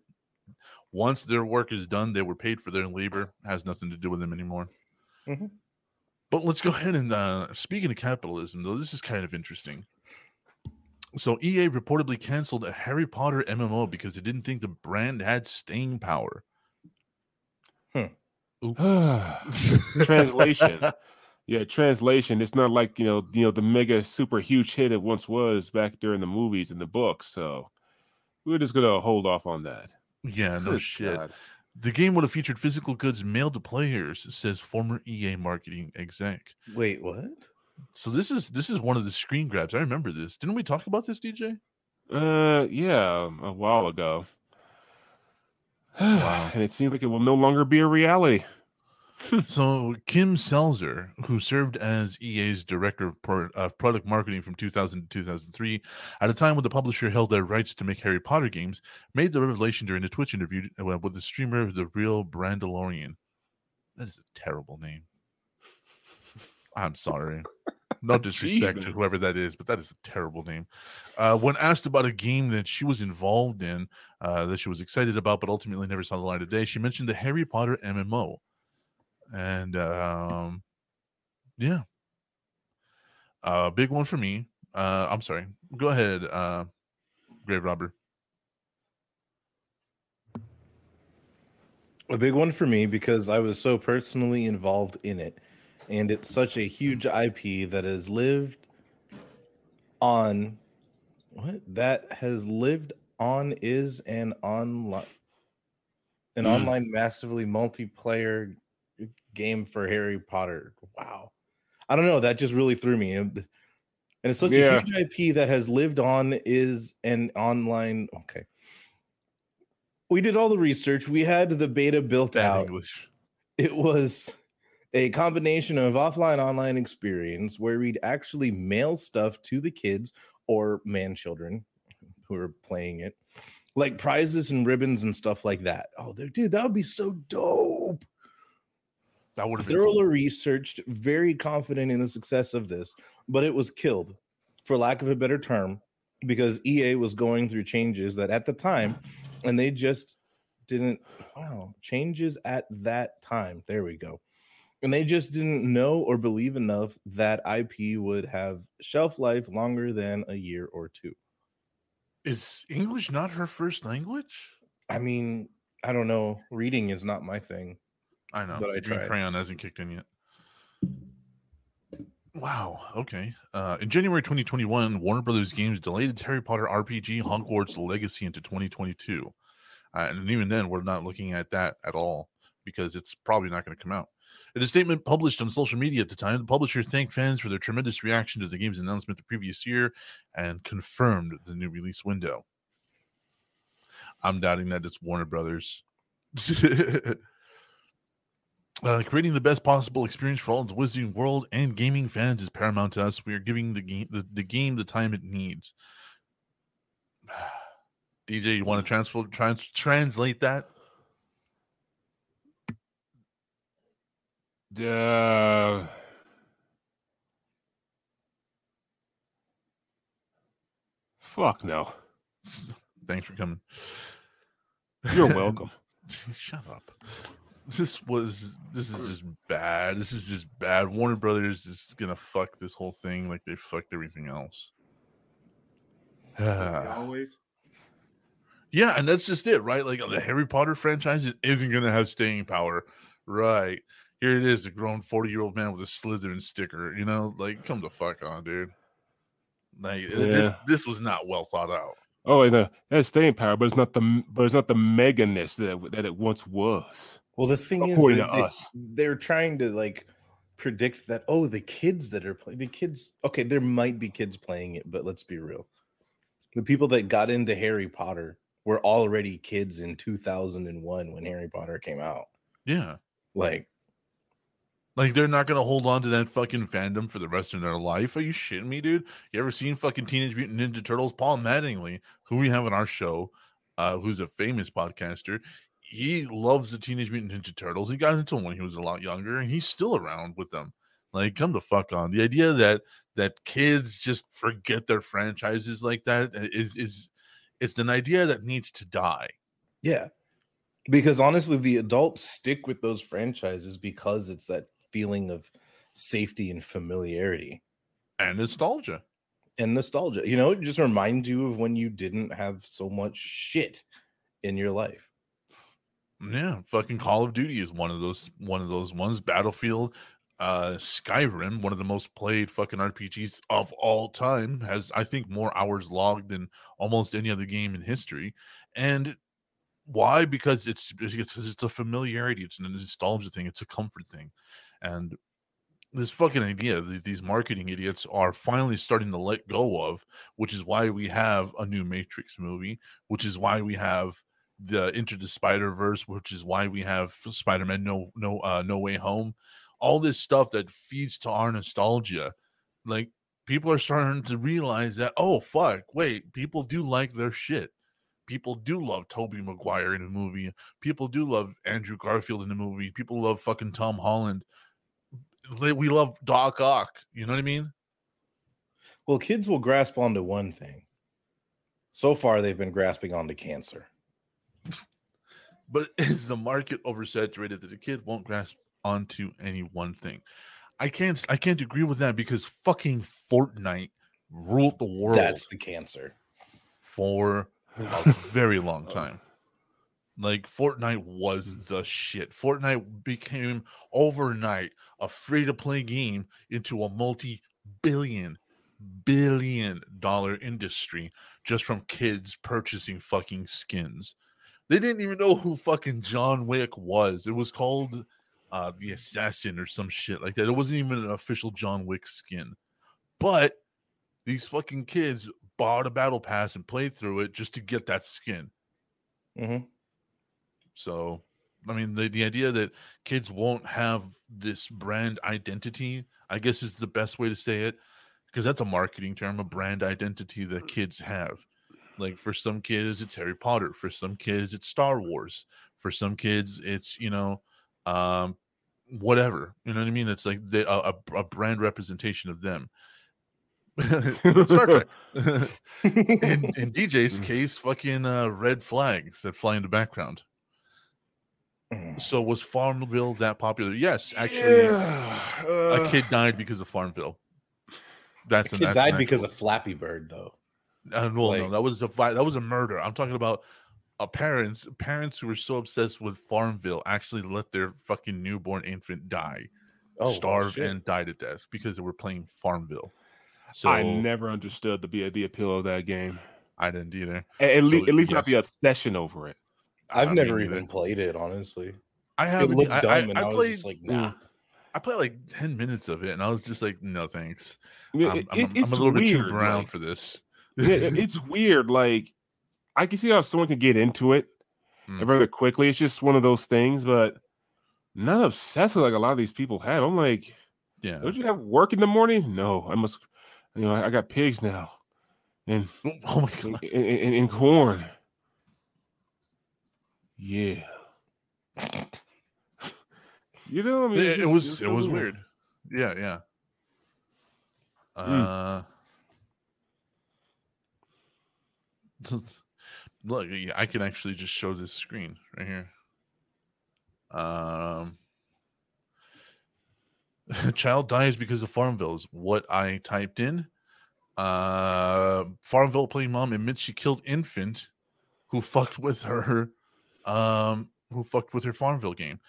once their work is done, they were paid for their labor, has nothing to do with them anymore. Mhm. But let's go ahead and uh speaking of capitalism, though, this is kind of interesting. So EA reportedly canceled a Harry Potter MMO because it didn't think the brand had staying power. Hmm. Translation. Yeah, translation. It's not like you know, you know, the mega super huge hit it once was back during the movies and the books. So we're just gonna hold off on that. Yeah, no Good shit. God. The game would have featured physical goods mailed to players, says former EA marketing exec. Wait, what? So this is this is one of the screen grabs. I remember this. Didn't we talk about this, DJ? Uh, yeah, a while ago. Wow. and it seems like it will no longer be a reality. So Kim Salzer, who served as EA's director of, pro- of product marketing from 2000 to 2003, at a time when the publisher held their rights to make Harry Potter games, made the revelation during a Twitch interview uh, with the streamer The Real Brandalorian. That is a terrible name. I'm sorry. No disrespect to whoever that is, but that is a terrible name. Uh, when asked about a game that she was involved in, uh, that she was excited about, but ultimately never saw the light of day, she mentioned the Harry Potter MMO. And um, yeah, uh, big one for me. Uh, I'm sorry. Go ahead, uh, Grave Robber. A big one for me because I was so personally involved in it. And it's such a huge IP that has lived on what? That has lived on is an online an Hmm. online massively multiplayer game for Harry Potter. Wow. I don't know, that just really threw me. And and it's such Yeah. a huge IP that has lived on is an online okay. We did all the research. We had the beta built out English. it was a combination of offline online experience where we'd actually mail stuff to the kids or man children who are playing it like prizes and ribbons and stuff like that oh dude, that would be so dope That would have thoroughly cool. researched very confident in the success of this but it was killed for lack of a better term because ea was going through changes that at the time and they just didn't wow changes at that time. There we go. And they just didn't know or believe enough that ip would have shelf life longer than a year or two. Is English not her first language? i mean i don't know. Reading is not my thing I know. But I Green tried. Crayon hasn't kicked in yet. Wow. Okay. Uh, in January 2021, Warner Brothers Games delayed its Harry Potter RPG Hogwarts Legacy into 2022. Uh, and even then, we're not looking at that at all because it's probably not going to come out. In a statement published on social media at the time, the publisher thanked fans for their tremendous reaction to the game's announcement the previous year and confirmed the new release window. I'm doubting that it's Warner Brothers. Uh, creating the best possible experience for all the Wizarding World and gaming fans is paramount to us. We are giving the game the, the game the time it needs. DJ, you want to transfer trans, translate that? Uh, fuck no. Thanks for coming. You're welcome. Shut up. This was this is just bad. This is just bad. Warner Brothers is gonna fuck this whole thing like they fucked everything else. Always. Yeah, and that's just it, right? Like the Harry Potter franchise is- isn't to have staying power, right? Here it is, a grown forty-year-old man with a Slytherin sticker. You know, like come the fuck on, dude. Like uh, this, this was not well thought out. Oh, and uh, that's staying power, but it's not the but it's not the meganess that that it once was. Well, the thing is, According to they- they're trying to like predict that. Oh, the kids that are playing the kids. Okay, there might be kids playing it, but let's be real. The people that got into Harry Potter were already kids in 2001 when Harry Potter came out. Yeah, Like, like they're not going to hold on to that fucking fandom for the rest of their life. Are you shitting me, dude? You ever seen fucking Teenage Mutant Ninja Turtles? Paul Mattingly, who we have on our show, uh, who's a famous podcaster, he loves the Teenage Mutant Ninja Turtles. He got into them when he was a lot younger, and he's still around with them. Like, come the fuck on. The idea that that kids just forget their franchises like that uh, is is it's an idea that needs to die. yeah. Because honestly, the adults stick with those franchises because it's that feeling of safety and familiarity And nostalgia. and nostalgia. You know, it just reminds you of when you didn't have so much shit in your life. Yeah, fucking Call of Duty is one of those one of those ones. Battlefield, uh Skyrim, one of the most played fucking RPGs of all time, has I think more hours logged than almost any other game in history. And why? Because it's it's, it's a familiarity, it's a nostalgia thing, it's a comfort thing. And this fucking idea that these marketing idiots are finally starting to let go of, which is why we have a new Matrix movie, which is why we have the Into the Spider Verse, which is why we have Spider Man No No uh, No Way Home, all this stuff that feeds to our nostalgia. Like people are starting to realize that oh fuck, wait, people do like their shit. People do love Tobey Maguire in a movie. People do love Andrew Garfield in a movie. People love fucking Tom Holland we love Doc Ock. You know what I mean? Well, kids will grasp onto one thing. So far, they've been grasping onto cancer. But is the market oversaturated that the kid won't grasp onto any one thing? I can't. I can't agree with that because fucking Fortnite ruled the world. That's the cancer for a very long time. Like Fortnite was Mm. the shit. Fortnite became overnight a free to play game into a multi billion, billion dollar industry just from kids purchasing fucking skins. They didn't even know who fucking John Wick was. It was called uh, the Assassin or some shit like that. It wasn't even an official John Wick skin. But these fucking kids bought a battle pass and played through it just to get that skin. Mhm. So, I mean, the, the idea that kids won't have this brand identity, I guess, is the best way to say it, because that's a marketing term, a brand identity that kids have. Like for some kids, it's Harry Potter. For some kids, it's Star Wars. For some kids, it's you know, um, whatever. You know what I mean? It's like they, a, a, a brand representation of them. Star Trek. in, in DJ's case, fucking uh, red flags that fly in the background. Mm. So was Farmville that popular? Yes, actually, Yeah, a uh, kid died because of Farmville. That's an kid died an because actual- of Flappy Bird, though. Uh, well, no, that was a vi- that was a murder. I'm talking about a parents parents who were so obsessed with Farmville actually let their fucking newborn infant die, Oh, starve, shit. and die to death because they were playing Farmville. So I never understood the the appeal of that game. I didn't either. At, at, So, le- at least not the obsession over it. I've I never mean, even played it, honestly. I haven't. looked I, dumb, I, and I, I was played. just like, nah. I played like ten minutes of it, and I was just like, no thanks. I mean, I'm, it- I'm, it- I'm a little bit too brown like- for this. Yeah, it- it's weird. Like I can see how someone can get into it Mm. rather quickly. It's just one of those things, but not obsessive like a lot of these people have. I'm like, Yeah. don't you have work in the morning? No, I must. You know, I, I got pigs now, and Oh my god. and, and- and corn. Yeah. You know, what I mean, it, it's it just- was it's it was weird. Yeah, yeah. Uh look, I can actually just show this screen right here. Um child dies because of Farmville is what I typed in. Uh Farmville playing mom admits she killed infant who fucked with her um who fucked with her Farmville game.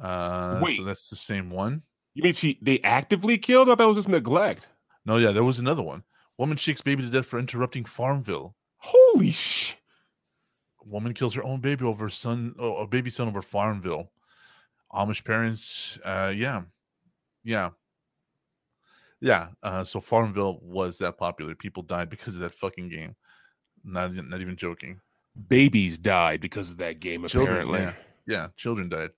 Uh Wait. so that's the same one. You mean she they actively killed? I thought that was just neglect. No, yeah, there was another one. Woman shakes baby to death for interrupting Farmville. Holy sh! Woman kills her own baby over son, oh, a baby son over Farmville. Amish parents, uh, yeah, yeah, yeah. Uh, so Farmville was that popular. People died because of that fucking game. Not, not even joking. Babies died because of that game. Children, Apparently, yeah. Yeah, children died,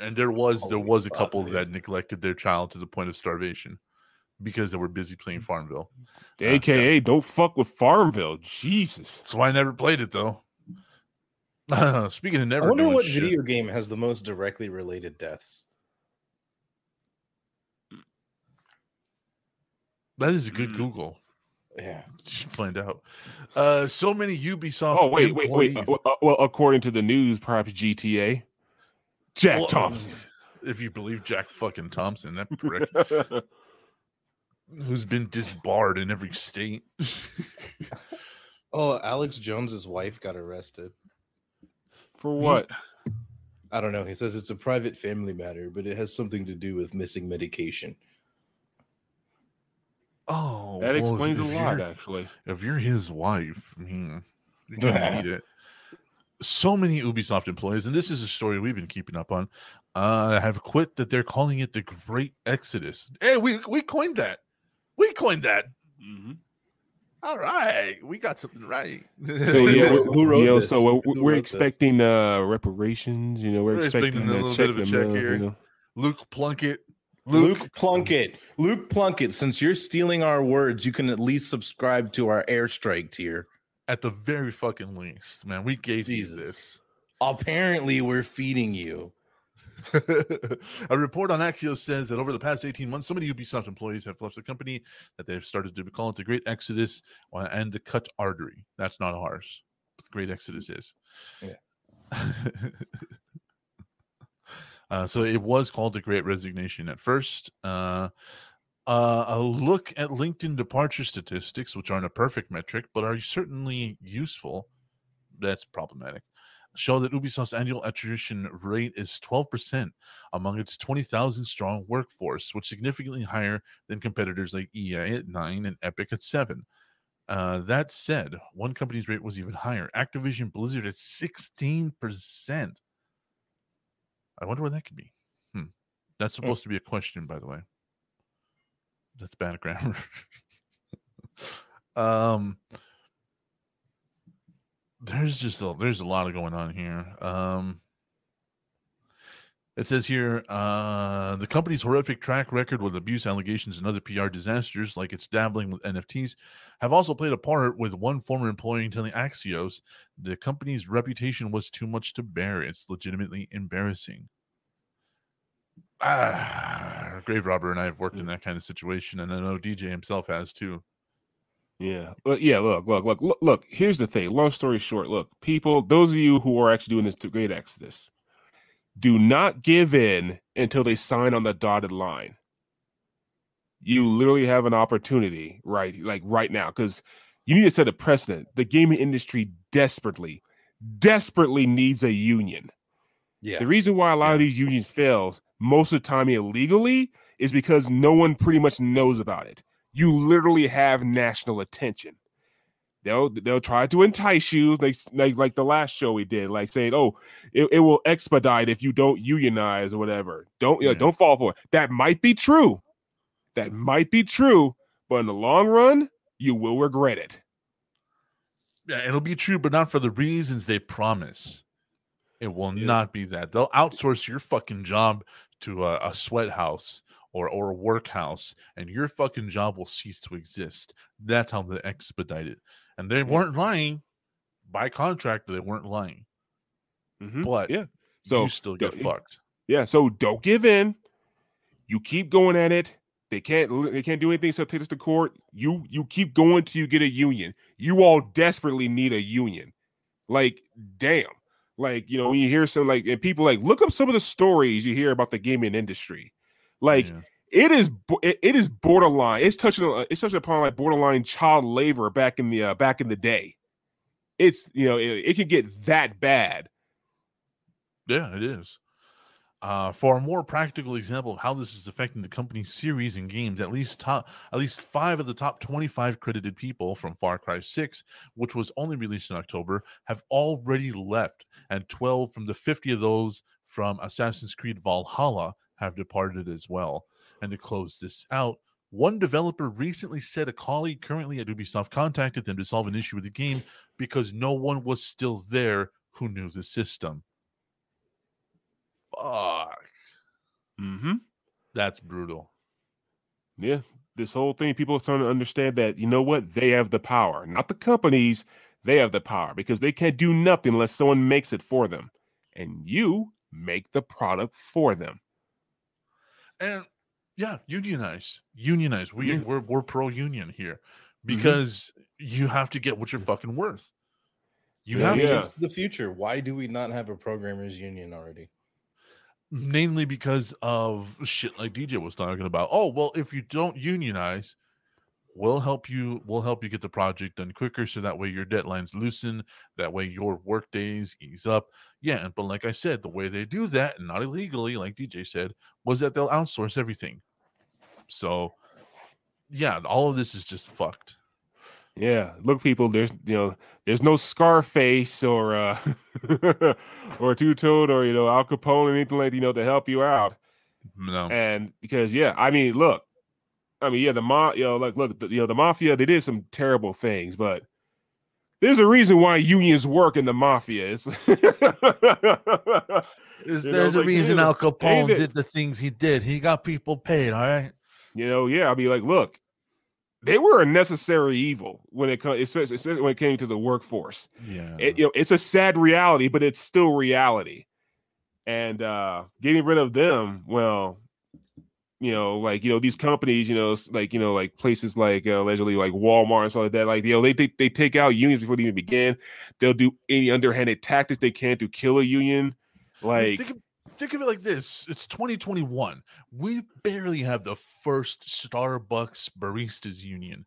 and there was there was a couple that neglected their child to the point of starvation because they were busy playing Farmville. Uh, AKA don't fuck with Farmville. Jesus. That's why I never played it though. Speaking of never, I wonder doing what shit, video game has the most directly related deaths. that is a good Mm. Google. Yeah. You should find out. Uh, so many Ubisoft. Oh wait, wait, wait. Uh, well, uh, well, according to the news, perhaps GTA. Jack Well, Thompson. If you believe Jack fucking Thompson, that prick who's been disbarred in every state. Oh, Alex Jones's wife got arrested. For what? I don't know. He says it's a private family matter, but it has something to do with missing medication. Oh, That well, explains a lot, actually. If you're his wife, I mean, you can't beat it. So many Ubisoft employees, and this is a story we've been keeping up on, uh, have quit that they're calling it the Great Exodus. Hey, we we coined that. We coined that. Mm-hmm. All right, we got something right. So yeah, Who- we- who wrote you know, this? so we're, we're wrote this? expecting uh reparations. You know, we're, We're expecting expecting, a a little check bit of a check mail, here. You know, Luke Plunkett. Luke, Luke, Plunkett. Luke Plunkett, since you're stealing our words, you can at least subscribe to our airstrike tier. at the very fucking least, man, we gave Jesus. You this. Apparently, we're feeding you. a report on Axios says that over the past 18 months, so many Ubisoft employees have left the company that they've started to call it the Great Exodus uh, and the cut artery. That's not ours. But the Great Exodus is. Yeah. uh, so it was called the Great Resignation at first. Uh, uh, a look at LinkedIn departure statistics, which aren't a perfect metric, but are certainly useful. That's problematic. Show that Ubisoft's annual attrition rate is 12% among its 20,000 strong workforce, which is significantly higher than competitors like EA at 9 and Epic at 7. Uh, that said, one company's rate was even higher. Activision Blizzard at 16%. I wonder where that could be. Hmm. That's supposed to be a question, by the way. That's bad grammar. um, there's just a there's a lot of going on here. Um, it says here uh, the company's horrific track record with abuse allegations and other PR disasters, like its dabbling with NFTs, have also played a part with one former employee telling Axios the company's reputation was too much to bear. It's legitimately embarrassing. Ah, Grave Robber and I have worked in that kind of situation, and I know DJ himself has too. Yeah, but yeah. Look, look, look, look, look. Here's the thing. Long story short, look, people. Those of you who are actually doing this to Great Exodus, do not give in until they sign on the dotted line. You literally have an opportunity, right? Like right now, because you need to set a precedent. The gaming industry desperately, desperately needs a union. Yeah. The reason why a lot of these unions fails most of the time illegally is because no one pretty much knows about it. You literally have national attention. They'll they'll try to entice you, like like like the last show we did, like saying, "Oh, it, it will expedite if you don't unionize or whatever." Don't yeah. Yeah. don't fall for it. That might be true. That might be true, but in the long run, you will regret it. Yeah, it'll be true, but not for the reasons they promise. It will Yeah. not be that. They'll outsource your fucking job to a, a sweat house or or a workhouse, and your fucking job will cease to exist. That's how they expedite it. And they weren't lying by contract. They weren't lying, Mhm. but yeah, so you still get fucked. Yeah, so don't give in. You keep going at it. They can't they can't do anything except take us to court. You you keep going till you get a union. You all desperately need a union. Like, damn. Like, you know, when you hear some like and people like look up some of the stories you hear about the gaming industry. Like Yeah. it is, it, it is borderline. It's touching on it's touching upon like borderline child labor back in the uh, back in the day. It's you know, it, it can get that bad. Yeah, it is. Uh, for a more practical example of how this is affecting the company's series and games, at least top, at least five of the top 25 credited people from Far Cry 6, which was only released in October, have already left, and 12 from the 50 of those from Assassin's Creed Valhalla have departed as well. And to close this out, one developer recently said a colleague currently at Ubisoft contacted them to solve an issue with the game because no one was still there who knew the system. Fuck. Mm-hmm. That's brutal. Yeah, this whole thing, people are starting to understand that you know what they have the power, not the companies. They have the power because they can't do nothing unless someone makes it for them, and you make the product for them. And yeah, unionize. Unionize. We Yeah. we're we're pro union here mm-hmm. because you have to get what you're fucking worth. You Yeah, have yeah. to It's the future. Why do we not have a programmers union already? mainly because of shit like DJ was talking about. Oh, well, if you don't unionize, we'll help you we'll help you get the project done quicker so that way your deadlines loosen that way your work days ease up yeah but like i said the way they do that and not illegally like dj said was that they'll outsource everything so yeah all of this is just fucked Yeah, look, people. There's you know, there's no Scarface or uh or Two Tone or you know Al Capone or anything like you know to help you out. no And because yeah, I mean, look, I mean, yeah, the you know, like look, the, you know, the mafia they did some terrible things, but there's a reason why unions work in the mafia. It's There's, You know, there's a like, reason David- Al Capone did the things he did. He got people paid. All right. you know, yeah, I mean, like, look, they were a necessary evil when it comes, especially, especially when it came to the workforce. Yeah. it, you know, it's a sad reality, but it's still reality. And uh getting rid of them, well, you know, like you know, these companies, you know, like you know, like places like uh, allegedly like Walmart and stuff like that, like you know, they, they they take out unions before they even begin. They'll do any underhanded tactics they can to kill a union. Like, think of, think of it like this: it's 2021. We barely have the first Starbucks baristas union.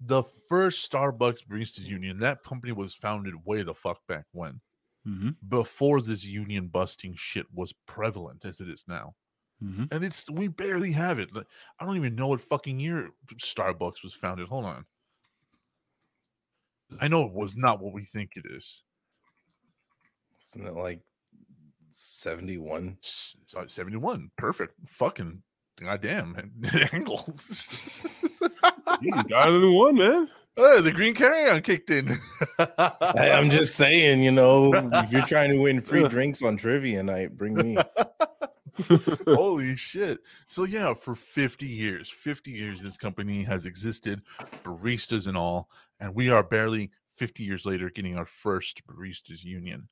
The first Starbucks baristas union. That company was founded way the fuck back when, before this union busting shit was prevalent as it is now. And it's we barely have it. Like, I don't even know what fucking year Starbucks was founded. Hold on. I know it was not what we think it is. Isn't it like 71? S- uh, 71. Perfect. Fucking goddamn angle. you got a new one, man. oh, the green carry-on kicked in. I, I'm just saying, you know, if you're trying to win free drinks on trivia night, bring me. Holy shit. So yeah, for 50 years, 50 years this company has existed, baristas and all, and we are barely 50 years later getting our first baristas union.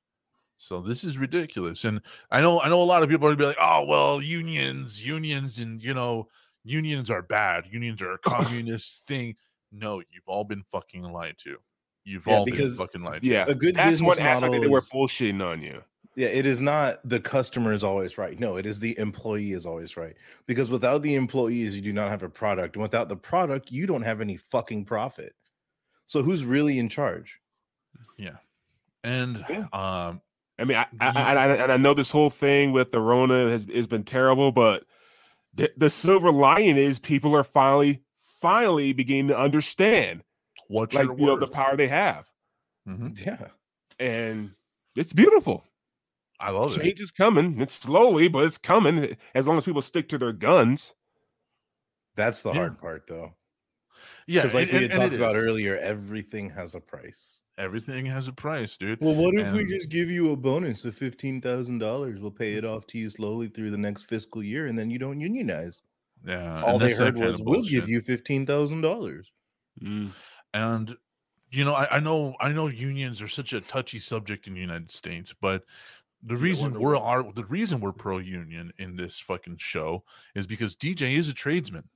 So this is ridiculous. And I know I know a lot of people are gonna be like, "Oh, well, unions, unions and you know, unions are bad. Unions are a communist thing." No, you've all been fucking lied to. You've Yeah, all been because- fucking lied to. Yeah, A good that's business what aspect that they were bullshitting on you. Yeah, it is not the customer is always right. No, it is the employee is always right. Because without the employees, you do not have a product. And without the product, you don't have any fucking profit. So who's really in charge? Yeah and Yeah. um I mean, I, I, Yeah. I, I, and I know this whole thing with the Rona has, has been terrible, but the, the silver lining is people are finally, finally beginning to understand, what like your you know, the power they have, Mhm. Yeah. and it's beautiful. I love it. Change is coming. It's slowly, but it's coming. Eh, as long as people stick to their guns. That's the Yeah. hard part though. Yeah, Because like and- we had and- and talked about is. earlier, everything has a price. Everything has a price, dude. Well, what if we just give you a bonus of fifteen thousand dollars? We'll pay it off to you slowly through the next fiscal year, and then you don't unionize. Yeah, All they that's heard was, "We'll give you fifteen thousand dollars." Mm. And you know, I, I know, I know, unions are such a touchy subject in the United States, but the reason we're are the reason we're pro union in this fucking show is because DJ is a tradesman.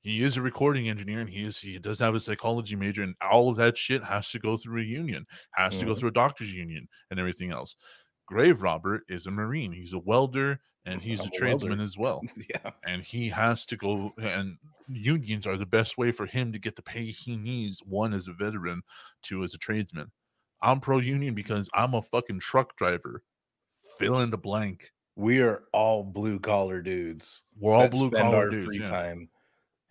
He is a recording engineer, and he is he does have a psychology major, and all of that shit has to go through a union, has to go Mhm. through a doctor's union, and everything else. Grave Robert is a marine. He's a welder, and he's I'm a welder. tradesman as well yeah, and he has to go and unions are the best way for him to get the pay he needs one as a veteran two as a tradesman i'm pro union because i'm a fucking truck driver fill in the blank we are all blue collar dudes. we're all blue spend collar our dudes free yeah. time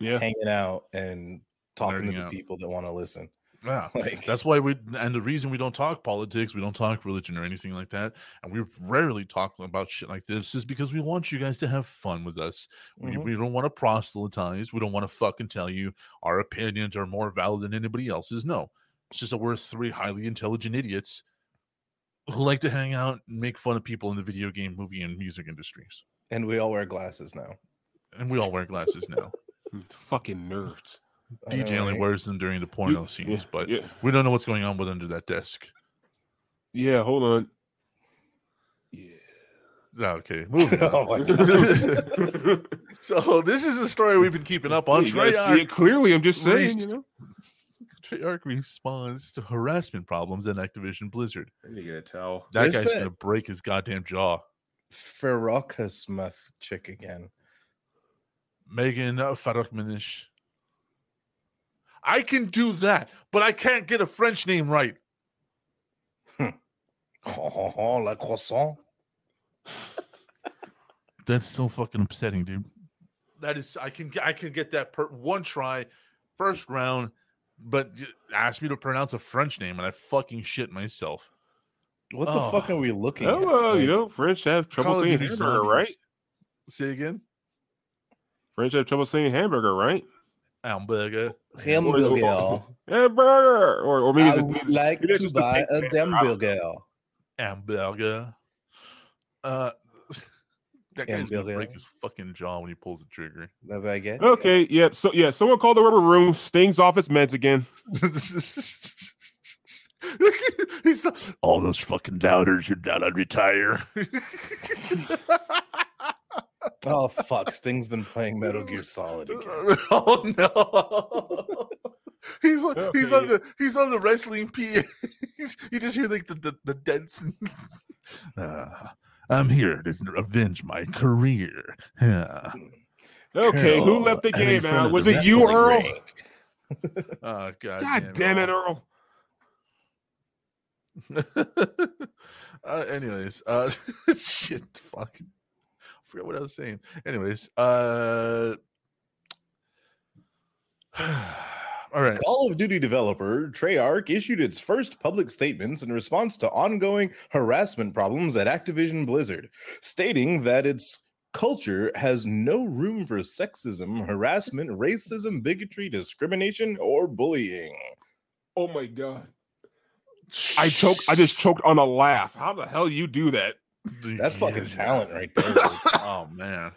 Yeah. hanging out and talking Nerding to the out. people that want to listen. yeah Like that's why we and the reason we don't talk politics we don't talk religion or anything like that and we rarely talk about shit like this is because we want you guys to have fun with us we, Mhm. we don't want to proselytize we don't want to fucking tell you our opinions are more valid than anybody else's no it's just that we're three highly intelligent idiots who like to hang out and make fun of people in the video game movie and music industries and we all wear glasses now. and we all wear glasses now Fucking nerds. Dj only right? wears them during the porno You- scenes yeah, but yeah, we don't know what's going on with under that desk yeah. Hold on. Yeah. okay moving on. oh. So this is the story we've been keeping up on. you guys see it clearly. I'm just saying. Reese- You know. Treyarch responds to harassment problems at Activision Blizzard. I need to get a towel. That There's guy's that- gonna break his goddamn jaw. Ferocusmuth chick again. Megan uh, Farokhmanesh. I can do that, but I can't get a French name right. Oh, la croissant. That's so fucking upsetting, dude. That is, I can I can get that per one try, first round, but j- ask me to pronounce a French name and I fucking shit myself. What Oh. the fuck are we looking at? Hello, you know, French have trouble Call of saying Duty hamburger, right? Zombies. Say again. French have trouble saying hamburger, right? Hamburger. Hamburger. Hamburger, or or maybe I it's- would like maybe to buy a panther. I don't hamburger. Hamburger. Uh, that guy's gonna break Hamburger. his fucking jaw when he pulls the trigger. The baguette. Okay, yep. So yeah, someone called the rubber room. Stings off its meds again. He's not- all those fucking doubters are down on retire. Oh fuck! Sting's been playing Metal Gear Solid again. oh no. He's on, he's on the he's on the wrestling PA. you just hear like the the, the dents. Uh, I'm here to avenge my career. Yeah. Okay, who left the game out? Was it you, Earl? Oh god, God damn it, Earl. uh, anyways, uh, shit, fuck. I forgot what I was saying. Anyways, uh, all right. Call of Duty developer Treyarch issued its first public statements in response to ongoing harassment problems at Activision Blizzard, stating that its culture has no room for sexism, harassment, racism, bigotry, discrimination, or bullying. Oh my god. I choked. I just choked on a laugh. How the hell you do that? That's fucking Yes. talent right there. Oh man.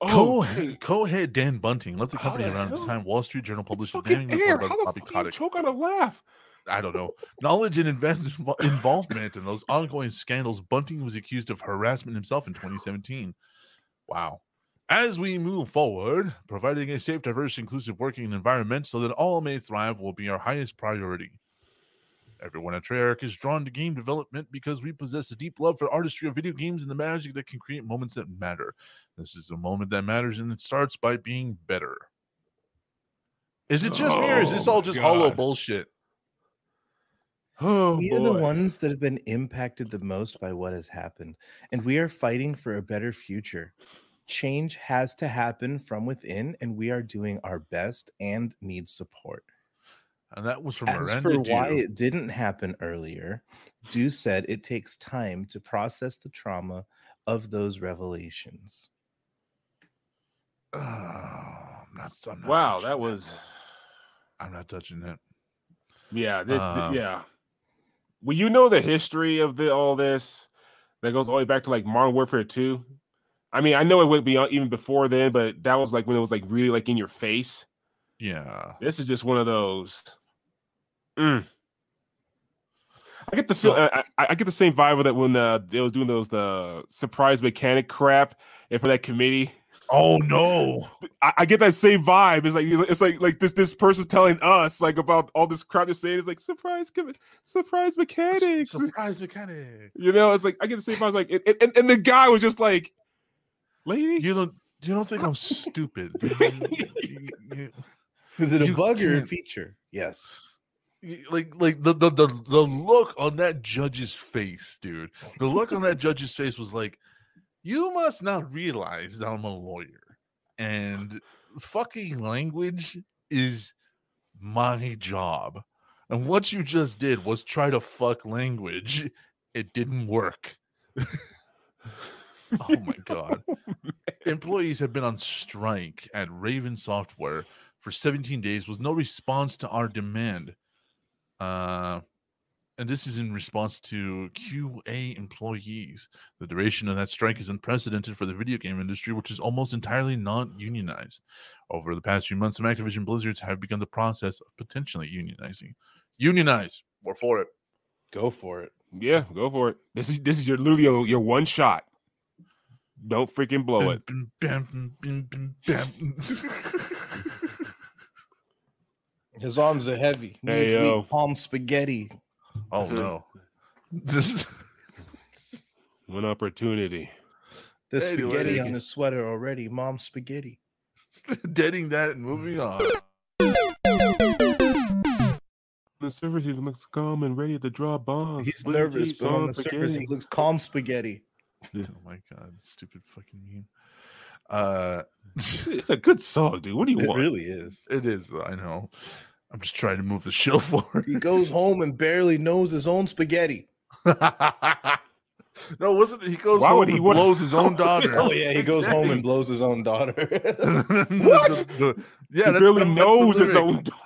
Oh, Co- co-head Dan Bunting left the company the around the time Wall Street Journal published a fucking damning report How about the Bobby Kotick. choke on a laugh? I don't know. Knowledge and invest- involvement in those ongoing scandals, Bunting was accused of harassment himself in 2017. Wow. As we move forward, providing a safe, diverse, inclusive working environment so that all may thrive will be our highest priority. Everyone at Treyarch is drawn to game development because we possess a deep love for artistry of video games and the magic that can create moments that matter. This is a moment that matters, and it starts by being better. Is it just me, or is this Oh all my just hollow bullshit? Oh we are the oh, ones that have been impacted the most by what has happened, and we are fighting for a better future. Change has to happen from within, and we are doing our best and need support. And that was from As Miranda for why Dew. it didn't happen earlier, Dew said it takes time to process the trauma of those revelations. Oh, I'm not, I'm not Wow, that was I'm not touching that. yeah, thi- thi- Um, yeah. Well, you know the history of the all this that goes all the way back to like Modern Warfare 2. I mean, I know it went beyond even before then, but that was like when it was like really like in your face. Yeah. This is just one of those. Mm. I get the feel. So- I, I, I get the same vibe with that when uh, they was doing those the surprise mechanic crap, and for that committee. Oh no. I, I get that same vibe. It's like it's like like this this person's telling us like about all this crap they're saying. It's like surprise surprise mechanics. Surprise mechanic. You know, it's like I get the same vibe. Like and, and, and the guy was just like, lady. You don't you don't think I'm stupid? you- you- you- Is it a You bug or a feature? Yes. Like like the, the the the look on that judge's face, dude. The look on that judge's face was like, you must not realize that I'm a lawyer, and fucking language is my job. And what you just did was try to fuck language. It didn't work. oh my god. Oh, Employees have been on strike at Raven Software for 17 days with no response to our demand. Uh, and this is in response to QA employees. The duration of that strike is unprecedented for the video game industry, which is almost entirely non unionized. Over the past few months, some Activision Blizzards have begun the process of potentially unionizing. Unionize. We're for it. Go for it. Yeah, go for it. This is this is your literally your, your one shot. Don't freaking blow it. His arms are heavy. Hey, yo. palm spaghetti. oh mm-hmm. no. Just One opportunity. The spaghetti Anyway. on his sweater already. Mom spaghetti. deading that and moving on. the surface, he looks calm and ready to draw bombs. He's but nervous, but on on the surface, he looks calm spaghetti. Oh my god, stupid fucking meme. Uh, It's a good song, dude. What do you It want? It really is. it is. I know. I'm just trying to move the show forward. He goes home and barely knows his own spaghetti. no, wasn't? He goes Why home would he and blows his own daughter. Oh yeah, he goes home and blows his own daughter. what? yeah, he that's, really knows his own daughter.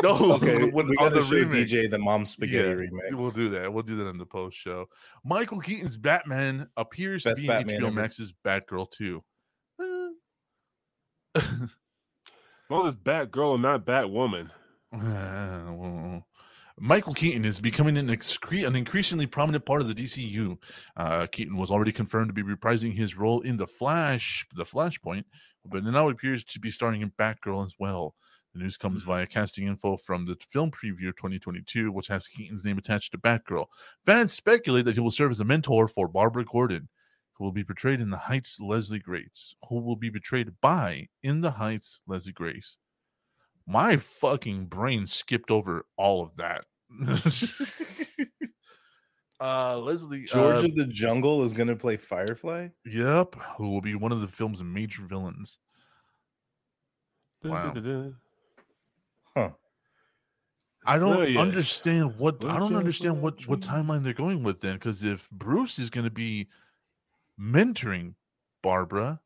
No, okay, when- we on gotta the show remix. DJ the mom spaghetti Yeah, remix. We'll do that. We'll do that in the post show. Michael Keaton's Batman appears Best to be Batman in HBO ever. Max's Batgirl too. As long it's Batgirl and not Batwoman. Uh, well, Michael Keaton is becoming an, excre- an increasingly prominent part of the DCU. Uh, Keaton was already confirmed to be reprising his role in the Flash, the Flashpoint, but now it appears to be starring in Batgirl as well. The news comes via casting info from the film preview 2022, which has Keaton's name attached to Batgirl. Fans speculate that he will serve as a mentor for Barbara Gordon, who will be portrayed in The Heights Leslie Grace, who will be portrayed by In the Heights Leslie Grace my fucking brain skipped over all of that. uh Leslie George uh, of the Jungle is gonna play Firefly. Yep, who will be one of the film's major villains. Wow. Huh. I don't understand what I don't understand what what timeline they're going with then because if Bruce is going to be mentoring Barbara,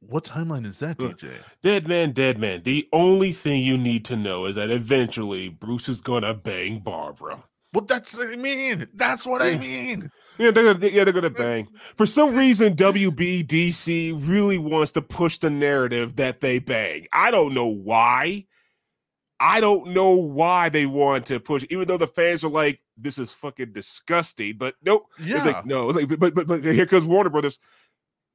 what timeline is that, DJ? Dead man, dead man. The only thing you need to know is that eventually Bruce is gonna bang Barbara. Well, that's what I mean. That's what I mean. Yeah, they're gonna, yeah, they're gonna bang. For some reason, WBDC really wants to push the narrative that they bang. I don't know why. I don't know why they want to push, even though the fans are like, "This is fucking disgusting." But nope, Yeah. it's like no, it's like, but but but here comes Warner Brothers.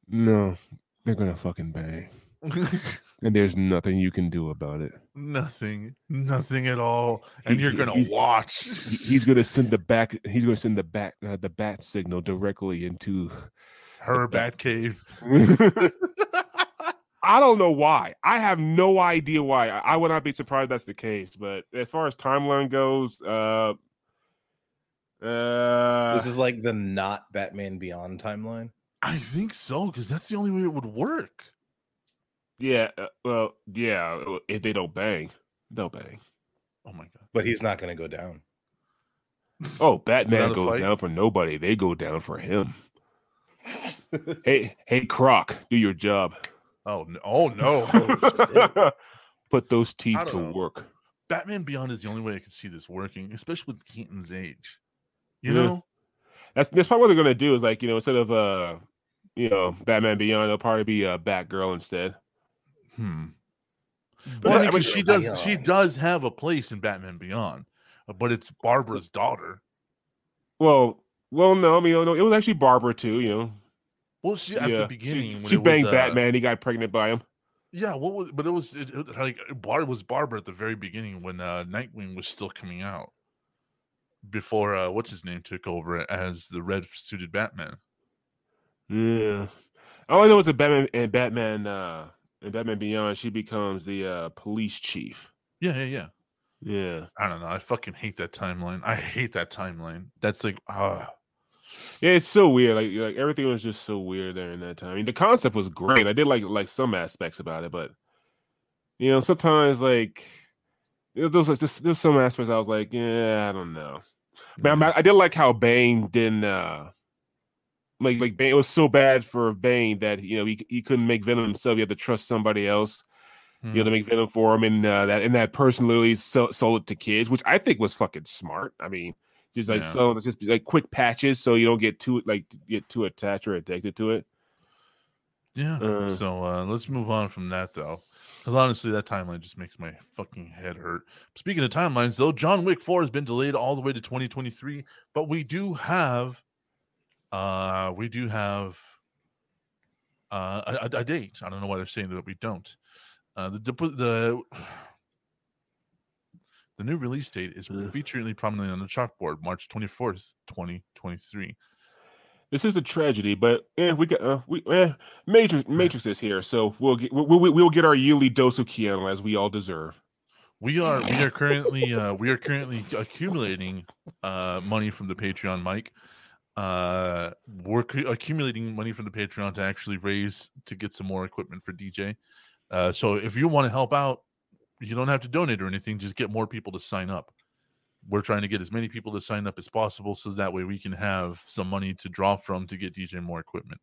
No, they're gonna fucking bang, and there's nothing you can do about it. nothing, nothing at all, and He- you're gonna he- watch. He's gonna send the back. He's gonna send the back uh, the bat signal directly into her bat cave. I don't know why. I have no idea why. I, I would not be surprised that's the case. But as far as timeline goes, uh, uh, This is like the not Batman Beyond timeline. I think so because that's the only way it would work. Yeah. Uh, well, yeah. uh, If they don't bang, they'll bang. Oh my god! But he's not gonna go down. Oh, Batman goes fight? down for nobody. They go down for him. Hey, hey, Croc, do your job. Oh no! Oh no! Put those teeth to know. work. Batman Beyond is the only way I can see this working, especially with Keaton's age. You Yeah. know? That's that's probably what they're gonna do. Is like you know instead of uh, you know, Batman Beyond, it'll probably be uh, Batgirl instead. Hmm. But Well, I mean, she does. She does have a place in Batman Beyond, uh, but it's Barbara's daughter. Well, well, no, I mean, no, it was actually Barbara too. You know, Well, she at yeah, the beginning she, when she it was, banged uh, Batman. He got pregnant by him. Yeah, what was? But it was it, it- like Bar was Barbara at the very beginning when uh, Nightwing was still coming out. Before uh, what's his name took over as the red suited Batman. Yeah, all I know is that Batman and Batman uh and Batman Beyond, she becomes the uh police chief. Yeah, yeah, yeah. Yeah, I don't know. I fucking hate that timeline. I hate that timeline. That's like, ah, yeah, it's so weird. Like, like everything was just so weird during that time. I mean, the concept was great. I did like like some aspects about it, but you know, sometimes like you know, there's there's, there's some aspects I was like, yeah, I don't know. But I, I did like how Bane didn't uh like like Bane it was so bad for Bane that you know he he couldn't make Venom himself. He had to trust somebody else, you know, Hmm. to make Venom for him, and uh, that and that person literally so, sold it to kids, which I think was fucking smart. I mean, just like Yeah. so it's just like quick patches so you don't get too like get too attached or addicted to it. Yeah. Uh, so uh, let's move on from that though. Because honestly, that timeline just makes my fucking head hurt. Speaking of timelines, though, John Wick 4 has been delayed all the way to 2023, but we do have uh we do have uh a, a- date. I don't know why they're saying that we don't. Uh the the, the the new release date is featured prominently on the chalkboard, March 24th, 2023. This is a tragedy, but eh, we got uh, we eh, Matrix Matrix is here, so we'll get we'll, we'll we'll get our yearly dose of Keanu as we all deserve. We are we are currently uh, we are currently accumulating uh, money from the Patreon, Mike. Uh, we're cu- accumulating money from the Patreon to actually raise to get some more equipment for DJ. Uh, so if you want to help out, you don't have to donate or anything. Just get more people to sign up. We're trying to get as many people to sign up as possible, so that way we can have some money to draw from to get DJ more equipment.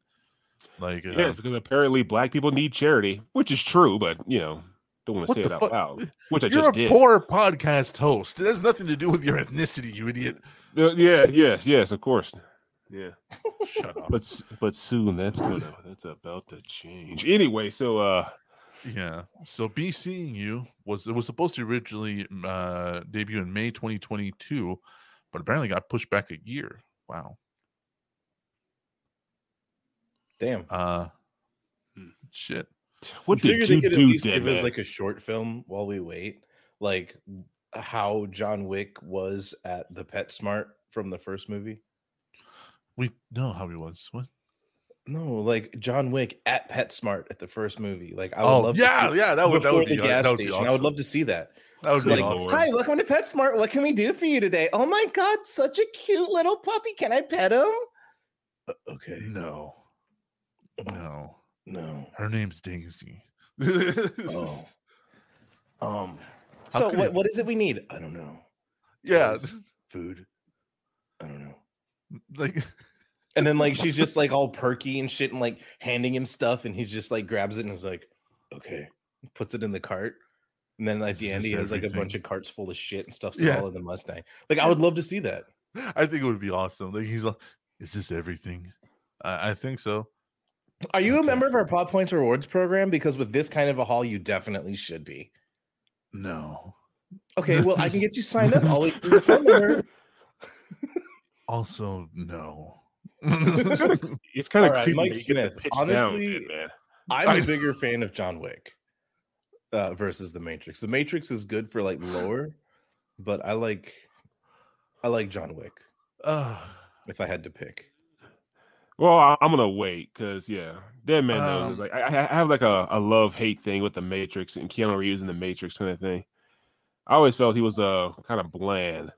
Like, uh, Yes, because apparently black people need charity, which is true, but you know, don't want to say it out fuck? loud. Which I you're just a did. poor podcast host. It has nothing to do with your ethnicity, you idiot. Uh, yeah, yes, yes, of course. Yeah. Shut up. But but soon that's gonna that's about to change. Anyway, so uh Yeah. So be seeing you was it was supposed to originally uh debut in May 2022, but apparently got pushed back a year. Wow. Damn. Uh Hmm. shit. what You did figure you they could at do, least dead give us like a short film while we wait, like how John Wick was at the PetSmart from the first movie. We know how he was. What? No, like John Wick at PetSmart at the first movie. Like I would Oh love yeah, to see, yeah, that would that would be the gas that would be station. I would love to see that. That would be Like, awesome. hi, welcome to PetSmart. What can we do for you today? Oh my god, such a cute little puppy. Can I pet him? Uh, okay, No. No. no. Her name's Daisy. Oh. Um. How So what, it- what is it we need? I don't know. yeah. Toys, Food. I don't know. Like And then like she's just like all perky and shit and like handing him stuff and he just like grabs it and is like, okay, puts it in the cart. And then at the end he has like a bunch of carts full of shit and stuff Yeah. all in the Mustang. Like I would love to see that. I think it would be awesome. Like he's like, is this everything? I, I think so. Are you a member of our Pop Points Rewards program? Because with this kind of a haul, you definitely should be. No. Okay, well I can get you signed up. I'll wait for the phone number. Also, no. it's kind of All right, creepy. Mike that you get the Smith, pitch down, honestly, dead. I'm a bigger fan of John Wick uh, versus the Matrix. The Matrix is good for like lore, but I like I like John Wick uh, if I had to pick. Well, I, I'm gonna wait because yeah, Dead Man knows. Um, it's like I, I I have like a, a love hate thing with the Matrix and Keanu Reeves in the Matrix kind of thing. I always felt he was uh kind of bland.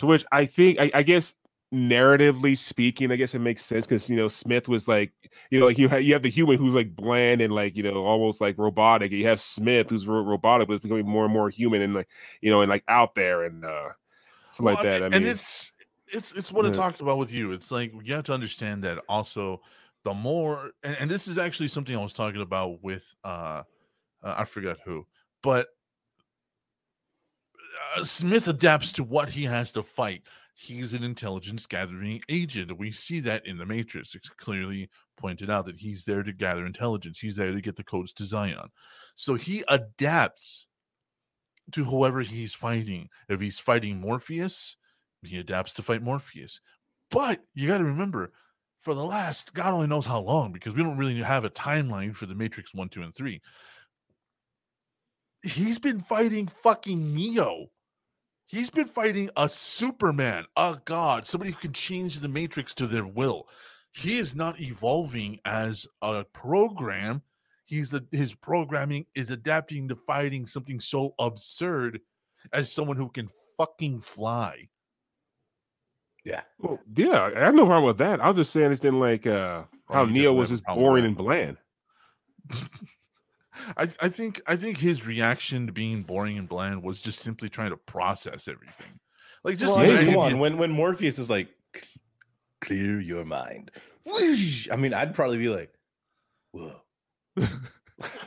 To which I think I, I guess narratively speaking, I guess it makes sense because you know Smith was like you know like you have you have the human who's like bland and like you know almost like robotic. You have Smith who's ro- robotic but is becoming more and more human and like you know and like out there and uh something well, like that. I mean, and it's it's it's what I Yeah. talked about with you. It's like you have to understand that also the more and, and this is actually something I was talking about with uh, uh I forgot who, but uh, Smith adapts to what he has to fight. He's an intelligence gathering agent. We see that in the Matrix. It's clearly pointed out that he's there to gather intelligence. He's there to get the codes to Zion. So he adapts to whoever he's fighting. If he's fighting Morpheus, he adapts to fight Morpheus. But you got to remember, for the last God only knows how long, because we don't really have a timeline for the Matrix 1, 2, and 3. He's been fighting fucking Neo. He's been fighting a Superman, a god, somebody who can change the Matrix to their will. He is not evolving as a program. He's a, his programming is adapting to fighting something so absurd as someone who can fucking fly. Yeah. Well, yeah, I have no problem with that. I was just saying it's in like uh Oh, how you Neo was just boring and bland. I, I think I think his reaction to being boring and bland was just simply trying to process everything. Like just Well, I mean, imagine come on. you- When when Morpheus is like, clear your mind. I mean, I'd probably be like, whoa.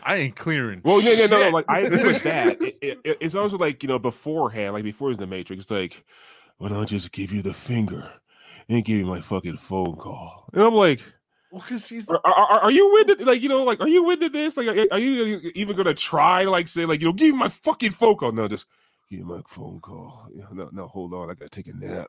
I ain't clearing. Well, yeah, yeah, no, no, like I agree with that. It, it- it- it's also like you know beforehand, like before he's in the Matrix, it's like, well, I'll just give you the finger and give you my fucking phone call, and I'm like, Well, 'cause he's are, are, are you with it? Like you know, like are you with this? Like, are, are you even gonna try to like say like you know, give me my fucking phone call? No, just give me my phone call. Yeah, No, no, hold on, I gotta take a nap.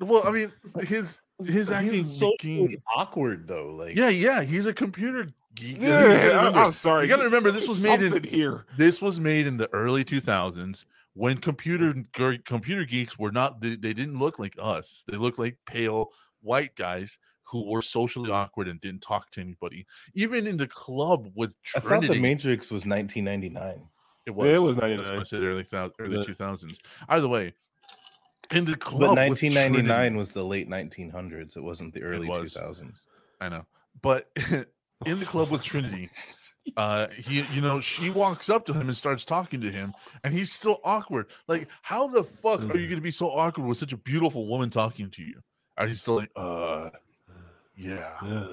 well. I mean, his his acting He's so became. awkward though. Like, Yeah, yeah, he's a computer geek. Yeah, gotta I'm sorry. You got to remember this was made in here. this was made in the early 2000s when computer computer geeks were not they, they didn't look like us they looked like pale white guys who were socially awkward and didn't talk to anybody even in the club with Trinity. I thought trinity the Matrix was 1999. It was. Yeah, it was That's what I 99. said early thou- early Yeah. two thousands. Either way, in the club, But with 1999 Trinity- was the late 1900s. It wasn't the early was. 2000s. I know, but in the club with Trinity, uh, he, you know, she walks up to him and starts talking to him, and he's still awkward. Like, how the fuck are you going to be so awkward with such a beautiful woman talking to you? And he's still like, uh, yeah. Yeah.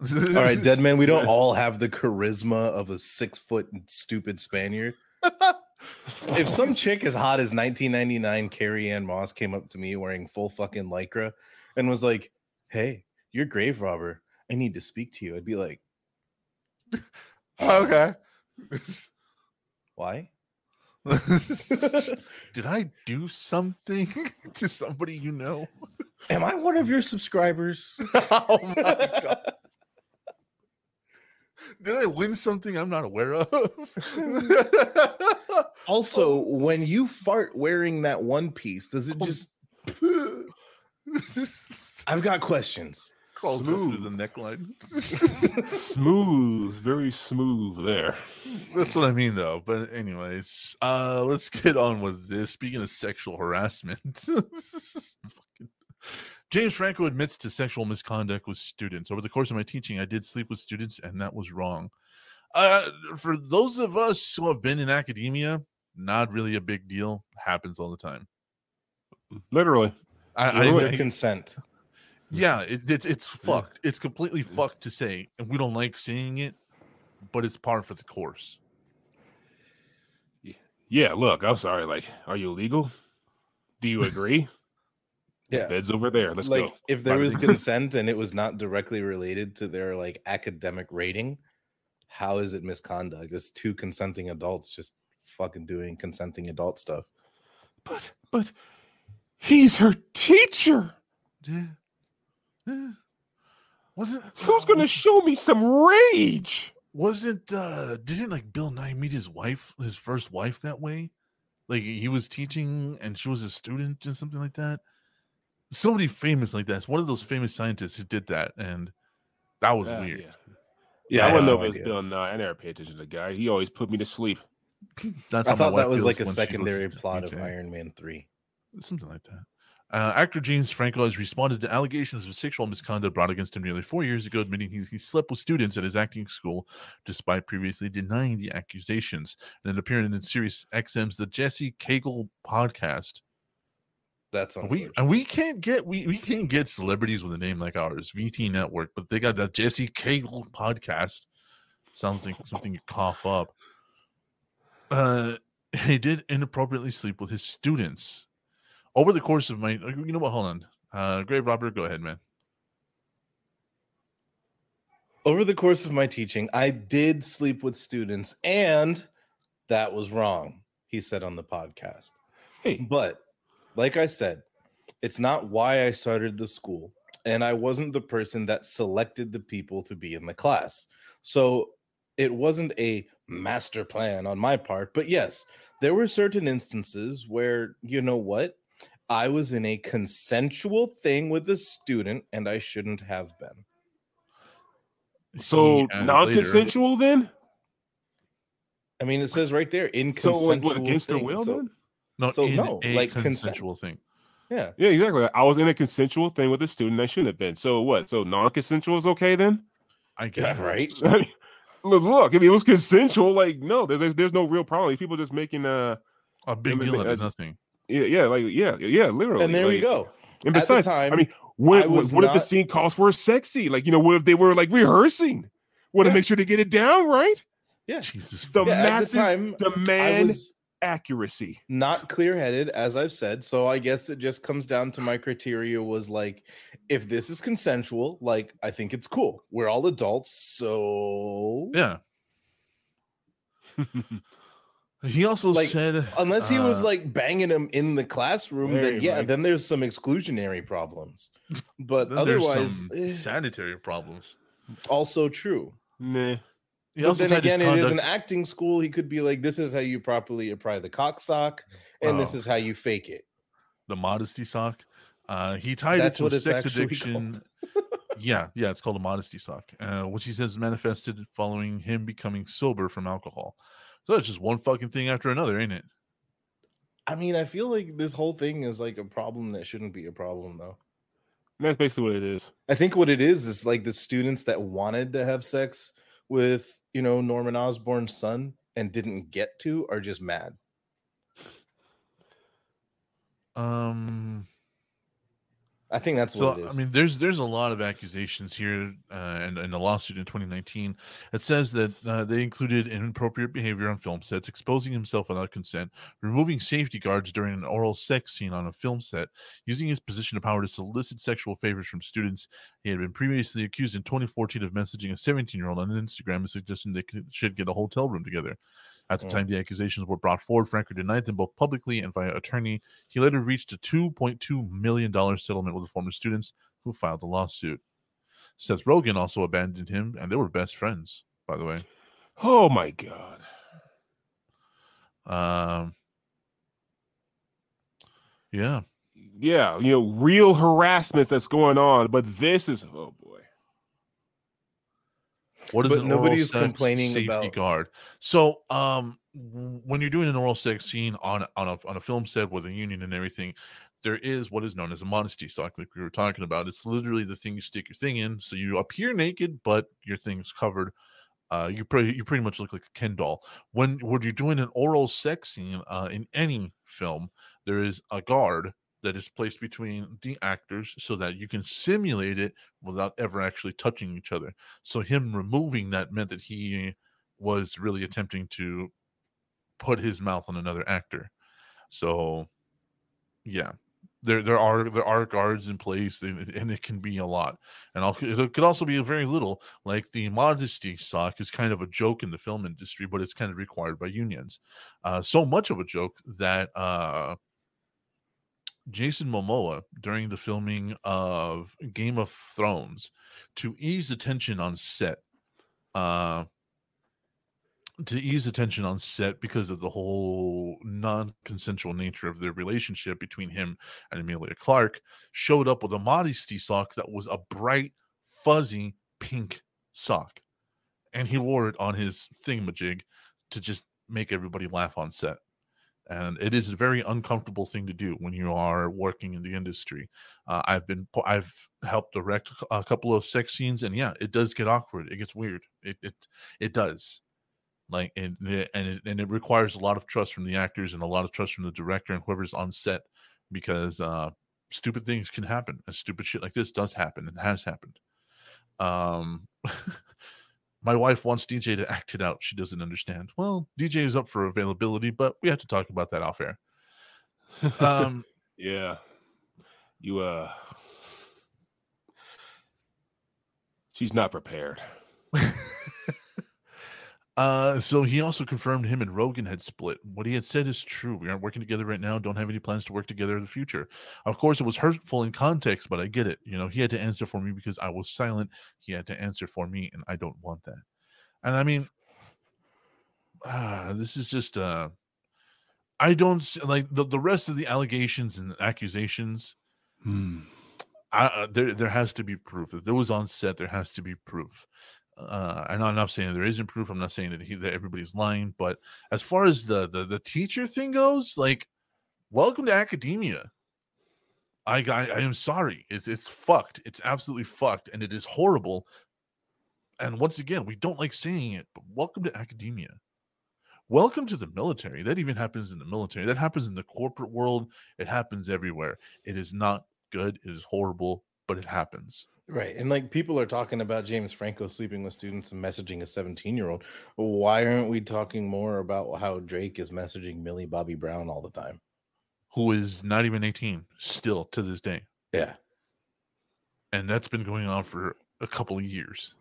All right, dead man. We don't all have the charisma of a six foot stupid Spaniard. If some chick as hot as 1999 Carrie-Anne Moss came up to me wearing full fucking lycra and was like, "Hey, you're grave robber. I need to speak to you," I'd be like, okay. "Why?" Did I do something to somebody you know? Am I one of your subscribers? oh my god. Did I win something I'm not aware of? Also, oh. when you fart wearing that one piece, does it oh. just? I've got questions. Crawls up through the neckline. smooth, very smooth there. That's what I mean, though. But anyways, uh, let's get on with this. Speaking of sexual harassment, James Franco admits to sexual misconduct with students. Over the course of my teaching, I did sleep with students, and that was wrong. Uh, for those of us who have been in academia, not really a big deal. Happens all the time. Literally. I, I, I- consent. Yeah, it, it, it's fucked. It's completely fucked to say, and we don't like saying it, but it's par for the course. Yeah, look, I'm sorry. Like, are you legal? Do you agree? Yeah. Bed's over there. Let's like go. if there Bye. was consent and it was not directly related to their like academic rating how is it misconduct it's two consenting adults just fucking doing consenting adult stuff But but he's her teacher. Yeah. Yeah. Wasn't Who's gonna show me some rage? wasn't uh didn't like Bill Nye meet his wife, his first wife that way? Like he was teaching and she was a student or something like that. Somebody famous like that. It's one of those famous scientists who did that, and that was Uh, weird. Yeah, yeah I I, wouldn't know if it was idea. Bill. No, I never paid attention to the guy. He always put me to sleep. That's I thought that was like a secondary plot of iron man 3 something like that. Uh, actor James Franco has responded to allegations of sexual misconduct brought against him nearly four years ago, admitting he, he slept with students at his acting school despite previously denying the accusations. And it appeared in Sirius XM's The Jesse Cagle podcast. that's And we and we can't get we, we can't get celebrities with a name like ours, VT Network, but they got that Jesse Cagle podcast. Sounds like something you cough up. Uh, he did inappropriately sleep with his students over the course of my. You know what? Hold on, uh, Grave Robber, go ahead, man. over the course of my teaching i did sleep with students and that was wrong he said on the podcast Hey, But like I said, it's not why I started the school. And I wasn't the person that selected the people to be in the class. So it wasn't a master plan on my part. But yes, there were certain instances where, you know what? I was in a consensual thing with a student and I shouldn't have been. so He added non-consensual then? I mean, it says right there in So like, what consensual against their thing. will So, then? No, so in no, a like consent. consensual thing. yeah. Yeah, exactly. I was in a consensual thing with a student I shouldn't have been. So what? So non-consensual is okay then? I Yeah, guess. right. I mean, look, look, if it was consensual, like no, there- there's there's no real problem. People just making uh, A big deal out of uh, nothing. Yeah, yeah, like yeah, yeah, literally. And there we like- go. And besides, time, I mean, what I what, was what if the scene calls for a sex scene? Like you know, what if they were like rehearsing? Want to Yeah. make sure to get it down right? Yeah. Jesus. The Yeah, at the masses time, demand accuracy. not clear headed, as I've said. So I guess it just comes down to my criteria was like, if this is consensual, like I think it's cool. We're all adults, so Yeah. He also Like, said, unless he was uh, like banging him in the classroom, Hey, then yeah, Mike. then there's some exclusionary problems. But otherwise, some eh, sanitary problems. also true. nah. He But also then tied his again, it is an acting school. He could be like, "This is how you properly apply the cock sock, and this Oh. is how you fake it." the modesty sock. Uh, he tied That's it to a sex addiction. yeah, yeah, it's called a modesty sock, uh, which he says manifested following him becoming sober from alcohol. So it's just one fucking thing after another, ain't it? I mean, I feel like this whole thing is like a problem that shouldn't be a problem, though. That's basically what it is. I think what it is is like the students that wanted to have sex with, you know, Norman Osborn's son and didn't get to are just mad. Um, I think that's so what it is. I mean, there's there's a lot of accusations here, uh, and in a lawsuit in 2019, it says that uh, they included inappropriate behavior on film sets, exposing himself without consent, removing safety guards during an oral sex scene on a film set, using his position of power to solicit sexual favors from students. He had been previously accused in 2014 of messaging a 17 year old on Instagram and suggesting they could, should get a hotel room together. At the Mm. time the accusations were brought forward, Franco denied them both publicly and via attorney. He later reached a $2.2 million settlement with the former students who filed the lawsuit. Seth Rogen also abandoned him, and they were best friends, by the way. Oh my god. Um, yeah. Yeah, you know, real harassment that's going on, but this is oh boy. What is But nobody's complaining safety about- guard? So, um, when you're doing an oral sex scene on on a on a film set with a union and everything, there is what is known as a modesty sock, like we were talking about. It's literally the thing you stick your thing in, so you appear naked, but your thing's covered. Uh, you pretty you pretty much look like a Ken doll. When when you're doing an oral sex scene uh, in any film, there is a guard that is placed between the actors so that you can simulate it without ever actually touching each other. So him removing that meant that he was really attempting to put his mouth on another actor. So yeah. There, there are there are guards in place and it can be a lot and it could also be very little like the modesty sock is kind of a joke in the film industry but it's kind of required by unions uh, so much of a joke that uh, Jason Momoa during the filming of Game of Thrones to ease the tension on set. Uh, to ease the tension on set because of the whole non-consensual nature of their relationship between him and Emilia Clarke, showed up with a modesty sock that was a bright, fuzzy pink sock, and he wore it on his thingamajig to just make everybody laugh on set and it is a very uncomfortable thing to do when you are working in the industry. Uh, I've been I've helped direct a couple of sex scenes, and yeah, it does get awkward. It gets weird. It it it does. Like and and it, and it requires a lot of trust from the actors and a lot of trust from the director and whoever's on set because uh, stupid things can happen and stupid shit like this does happen and has happened. Um, my wife wants DJ to act it out. She doesn't understand. Well, DJ is up for availability, but we have to talk about that off air. Um, Yeah. You uh She's not prepared. uh, so he also confirmed him and Rogen had split. What he had said is true. We aren't working together right now. Don't have any plans to work together in the future. Of course, it was hurtful in context, but I get it. You know, he had to answer for me because I was silent. He had to answer for me, and I don't want that. And I mean, ah, this is just uh I don't like the, the rest of the allegations and accusations. Hmm. I, uh, there there has to be proof. If there was on set, there has to be proof. Uh, I'm not saying there isn't proof. I'm not saying that he that everybody's lying. But as far as the the, the teacher thing goes, like, welcome to academia. I I, I am sorry. It's it's fucked. It's absolutely fucked, and it is horrible. And once again, we don't like saying it, but welcome to academia. Welcome to the military. That even happens in the military. That happens in the corporate world. It happens everywhere. It is not good. It is horrible, but it happens. Right. And like people are talking about James Franco sleeping with students and messaging a 17 year old. Why aren't we talking more about how Drake is messaging Millie Bobby Brown all the time? Who is not even 18 still to this day. Yeah. And that's been going on for a couple of years.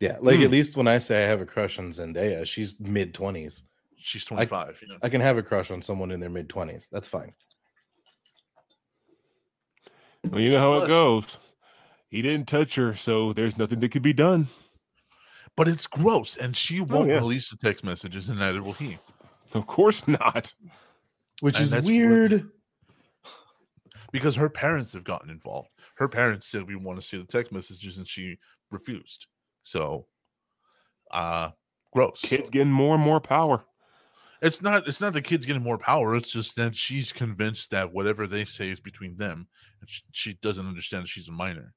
Yeah. Like Hmm. at least when I say I have a crush on Zendaya, she's mid 20s. She's 25. you know? I can have a crush on someone in their mid 20s. That's fine. Well, you know how it goes. He didn't touch her, so there's nothing that could be done. But it's gross. And she won't yeah. release the text messages, and neither will he. Of course not. Which And is weird. weird. Because her parents have gotten involved. Her parents said we want to see the text messages, and she refused. So, uh, gross. Kids getting more and more power. It's not. It's not the kids getting more power. It's just that she's convinced that whatever they say is between them, and she, she doesn't understand that she's a minor.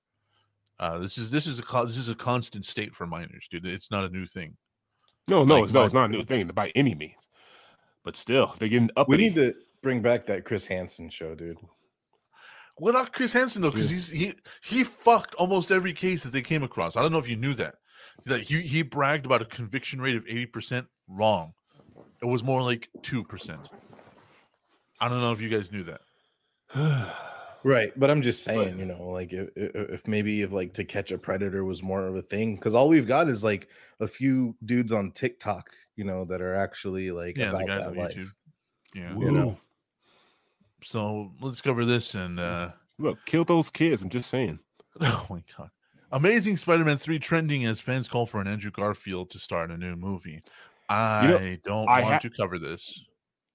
Uh, this is this is a this is a constant state for minors, dude. It's not a new thing. No, no, Like, it's, no, it's not a new thing by any means. But still, they're getting up. We need to bring back that Chris Hansen show, dude. Well, not Chris Hansen though, because he's he he fucked almost every case that they came across. I don't know if you knew that. That he he bragged about a conviction rate of eighty percent. Wrong. It was more like two percent. I don't know if you guys knew that. Right, but I'm just saying, you know, like if, if if maybe if like to catch a predator was more of a thing, because all we've got is like a few dudes on TikTok, you know, that are actually like Yeah, the about guys that on life. YouTube. Yeah. you know. So let's cover this and uh Look, kill those kids. I'm just saying. oh my god. Amazing Spider-Man 3 trending as fans call for an Andrew Garfield to star in a new movie. I don't I want ha- to cover this.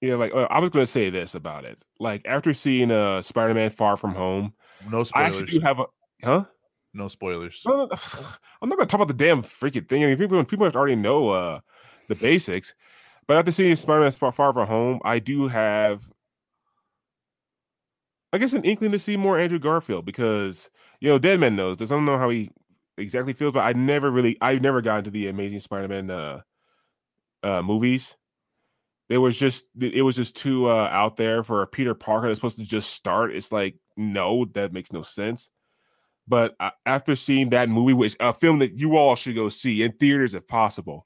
Yeah, like uh, I was gonna say this about it. Like after seeing uh Spider-Man Far From Home, No spoilers. I actually do have a huh? No spoilers. No, no, no, I'm not gonna talk about the damn freaking thing. I mean, people people already know uh the basics. But after seeing Spider-Man Far, Far From Home, I do have, I guess, an inkling to see more Andrew Garfield because you know Deadman knows this. I don't know how he exactly feels, but I never really, I've never got into the Amazing Spider-Man uh, uh, movies. It was just, it was just too uh, out there for a Peter Parker that's supposed to just start. It's like, no, that makes no sense. But uh, after seeing that movie, which a film that you all should go see in theaters if possible,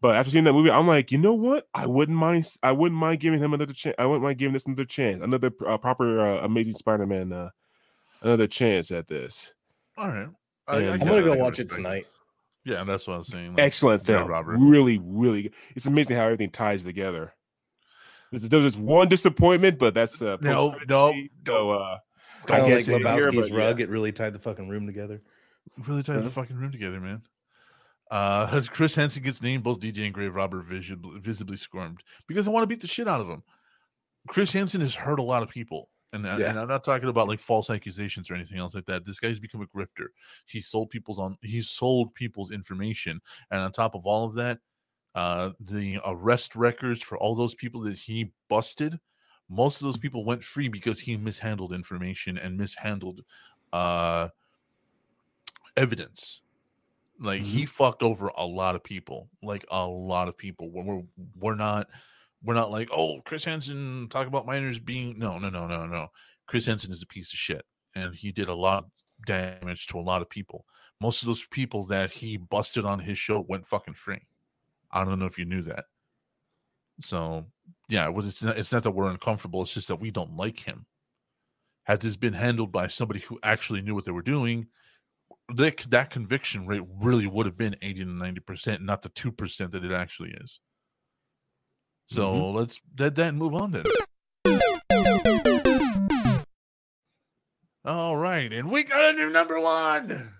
but after seeing that movie, I'm like, you know what? I wouldn't mind. I wouldn't mind giving him another chance. I wouldn't mind giving this another chance, another uh, proper uh, Amazing Spider-Man, uh, another chance at this. All right. Yeah, I I'm I'm gonna go watch it tonight. Yeah, that's what I was saying. like, Excellent yeah, film, Robert. really, really. good. It's amazing how everything ties together. There's, there's just one disappointment, but that's uh, No, post-credit no, so uh, It's kind I of like say it here, but rug. yeah. It really tied the fucking room together. Really tied the fucking room together, man. Uh, as Chris Hansen gets named, both DJ and Grave Robert visibly, visibly squirmed because I want to beat the shit out of him. Chris Hansen has hurt a lot of people, and, I- Yeah. and I'm not talking about like false accusations or anything else like that. This guy's become a grifter. He sold people's on he sold people's information, and on top of all of that, uh, the arrest records for all those people that he busted, most of those people went free because he mishandled information and mishandled uh evidence. Like he fucked over a lot of people, like a lot of people. When we're we're not we're not like, oh, Chris Hansen talk about minors being no, no, no, no, no. Chris Hansen is a piece of shit, and he did a lot of damage to a lot of people. Most of those people that he busted on his show went fucking free. I don't know if you knew that. So yeah, it's not, it's not that we're uncomfortable. It's just that we don't like him. Had this been handled by somebody who actually knew what they were doing, that that conviction rate really would have been 80 to 90 percent, not the two percent that it actually is. So mm-hmm. let's dead that and move on then. All right, and we got a new number one.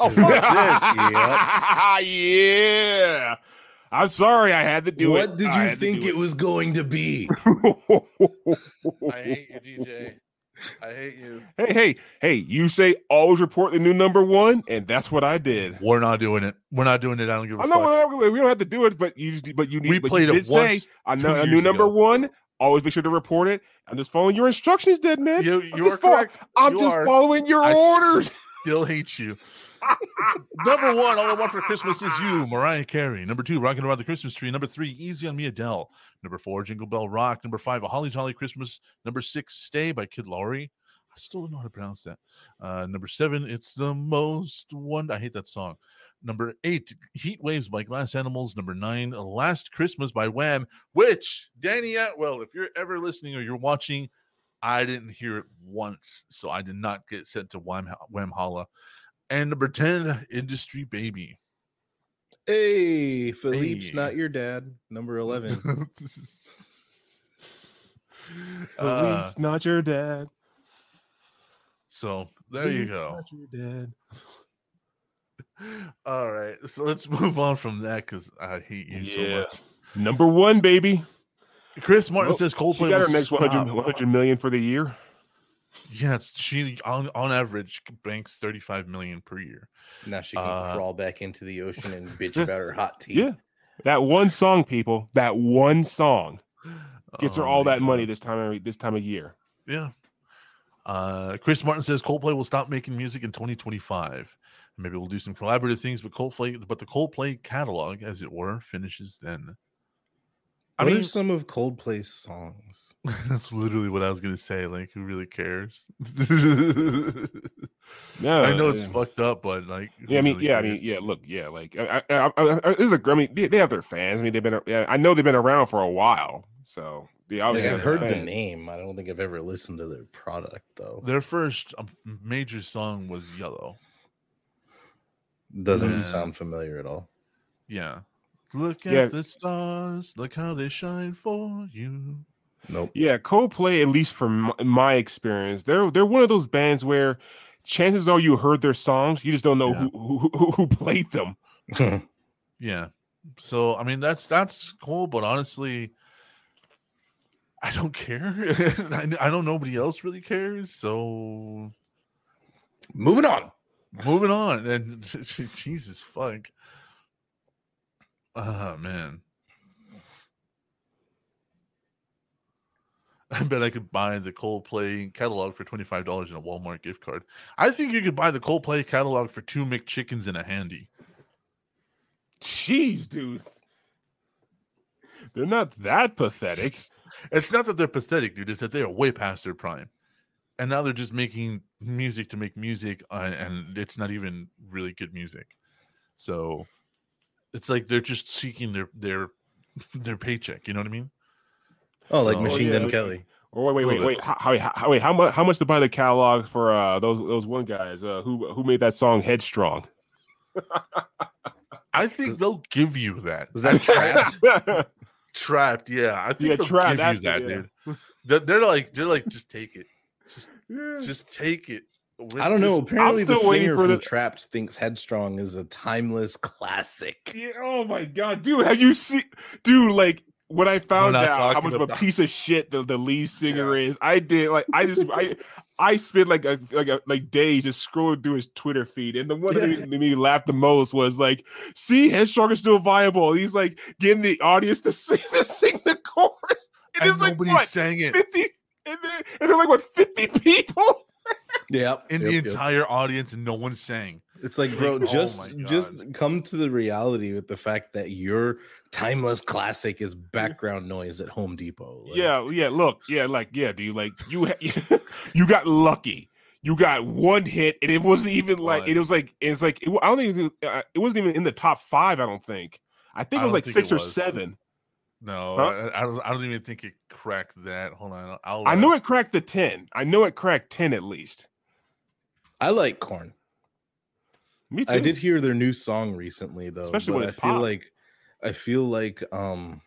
Oh fuck this! yeah. I'm sorry, I had to do it. what did you think do it was going to be? I hate you, DJ. I hate you. hey, hey, hey! You say always report the new number one, and that's what I did. We're not doing it. We're not doing it. I don't give a I know fuck. we're not- we don't have to do it, but you, but you need. We but played you it did say once. I know a years new number ago. one. Always make sure to report it. I'm just following your instructions, dead man. You, I'm you are just fol- correct. I'm You just are. following your I orders. Still hate you. Number one, all I want for Christmas is you, Mariah Carey. Number two, Rocking Around the Christmas Tree. Number three, Easy on Me, Adele. Number four, Jingle Bell Rock. Number five, A Holly Jolly Christmas. Number six, Stay by Kid Laurie. I still don't know how to pronounce that. Uh, number seven, It's the Most One. I hate that song. Number eight, Heat Waves by Glass Animals. Number nine, Last Christmas by Wham, which, Danny Atwell, if you're ever listening or you're watching, I didn't hear it once, so I did not get sent to Wham, Whamhalla. And number 10, Industry Baby. Hey, Philippe's Hey. not your dad. Number eleven. Uh, Philippe's not your dad. so there you go. Not your dad. All right, so let's move on from that because I hate you so much. Number one, baby. Chris Martin Well, says She Coldplay got her will next 100, stop. 100 million for the year. Yes, she on on average banks 35 million per year. now she can Uh, crawl back into the ocean and bitch about her hot tea. Yeah. That one song, people. That one song gets her Oh all my that money this time of this time of year. Yeah. Uh, Chris Martin says Coldplay will stop making music in 2025. Maybe we'll do some collaborative things with Coldplay, but the Coldplay catalog, as it were, finishes then. I what mean, are some of Coldplay's songs? that's literally what I was gonna say. Like, who really cares? No, I know it's yeah. fucked up, but like, Yeah, I mean, really yeah, I mean, yeah. Look, yeah, like I, I, I, I, I, this is a, I mean, they, they have their fans. I mean, they've been, yeah, I know they've been around for a while, so they obviously Like, I've have their heard the name. I don't think I've ever listened to their product though. Their first um, major song was Yellow. Doesn't Yeah. sound familiar at all. Yeah. Look at Yeah. the stars, look how they shine for you. Nope. Yeah, Coldplay, at least from my, my experience, they're they're one of those bands where chances are you heard their songs, you just don't know Yeah. who, who who who played them. Yeah. So I mean that's that's cool, but honestly, I don't care. I, I know nobody else really cares. So Moving on. moving on. And Jesus fuck. Oh man. I bet I could buy the Coldplay catalog for twenty five dollars in a Walmart gift card. I think you could buy the Coldplay catalog for two McChickens and a handy. Jeez, dude, they're not that pathetic. It's not that they're pathetic, dude. It's that they are way past their prime, and now they're just making music to make music, uh, and it's not even really good music. So it's like they're just seeking their their their paycheck. You know what I mean? Oh, like So- Machine yeah. Gun Kelly. Or wait, wait, wait, wait. How, how, how- wait, how much? How much to buy the catalog for uh, those those one guys uh, who who made that song "Headstrong"? I think they'll give you that. Was that Trapt? Trapt, yeah. I think Yeah, they'll Trapt, give you that, yeah. dude. They're, they're like, they're like, just take it, just, Yeah. just take it. I don't know. Just- Apparently, the singer for the- Trapt thinks Headstrong is a timeless classic. Yeah, oh my god, dude, have you seen dude like when I found out how talking much of a piece of shit the, the lead singer is, I did like I just I I spent like a like a like days just scrolling through his Twitter feed, and the one that Yeah. made me laugh the most was like, "See, Headstrong is still viable." He's like getting the audience to sing to sing the chorus. It and is like nobody what sang it. fifty, and then and they're like what fifty people. Yeah, in the entire audience, and no one sang. It's like, bro, Oh just my just come to the reality with the fact that your timeless classic is background noise at Home Depot. Like, Yeah, yeah. Look, yeah, like yeah, dude. Like you, ha- you got lucky. You got one hit, and it wasn't even like it was like it's like it, I don't think it, was- uh, it wasn't even in the top five. I don't think. I think it was like six or was. seven. No, Huh? I, I don't. I don't even think it cracked that. Hold on, I'll. I know it cracked the ten. I know it cracked ten at least. I like Korn. Me too. I did hear their new song recently though. Especially but when I it's feel popped. like I feel like um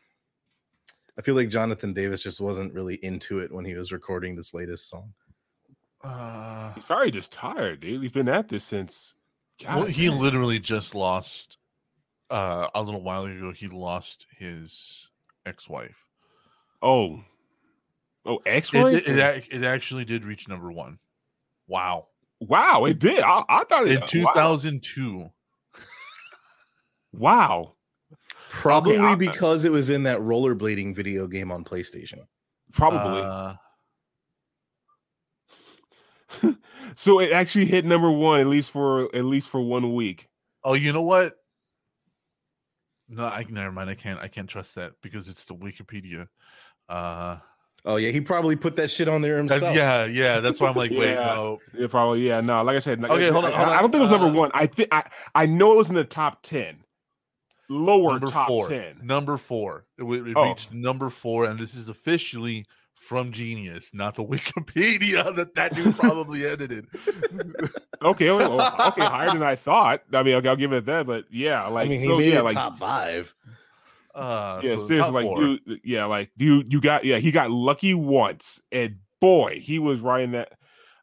I feel like Jonathan Davis just wasn't really into it when he was recording this latest song. Uh, He's probably just tired, dude. He's been at this since. God, well, he literally just lost. Uh, a little while ago, he lost his ex-wife. Oh, oh, ex-wife. it, it, ac- it actually did reach number one. Wow! Wow, it did. I, I thought In it. two wow. Wow. Probably I- because it was in that rollerblading video game on PlayStation. Probably. Uh, so it actually hit number one at least for at least for one week. oh, you know what? No, I never mind. I can't. I can't trust that because it's the Wikipedia. Uh, Oh yeah, he probably put that shit on there that- himself. yeah, yeah. That's why I'm like, wait, Yeah. no. Yeah, probably. Yeah, no. Like I said, Okay, I, hold on, I, hold I don't think it was number Uh, one. I think I I know it was in the top ten, lower number top four. ten. Number four. It, w- it Oh. reached number four, and this is officially from Genius, not the Wikipedia that that dude probably edited. Okay, well, well, okay, higher than I thought. I mean, I'll, I'll give it that, but yeah, like I mean he so, made yeah, it like top five. Uh, yeah, so seriously, like four. dude, yeah, like dude, you got yeah, he got lucky once, and boy, he was writing that.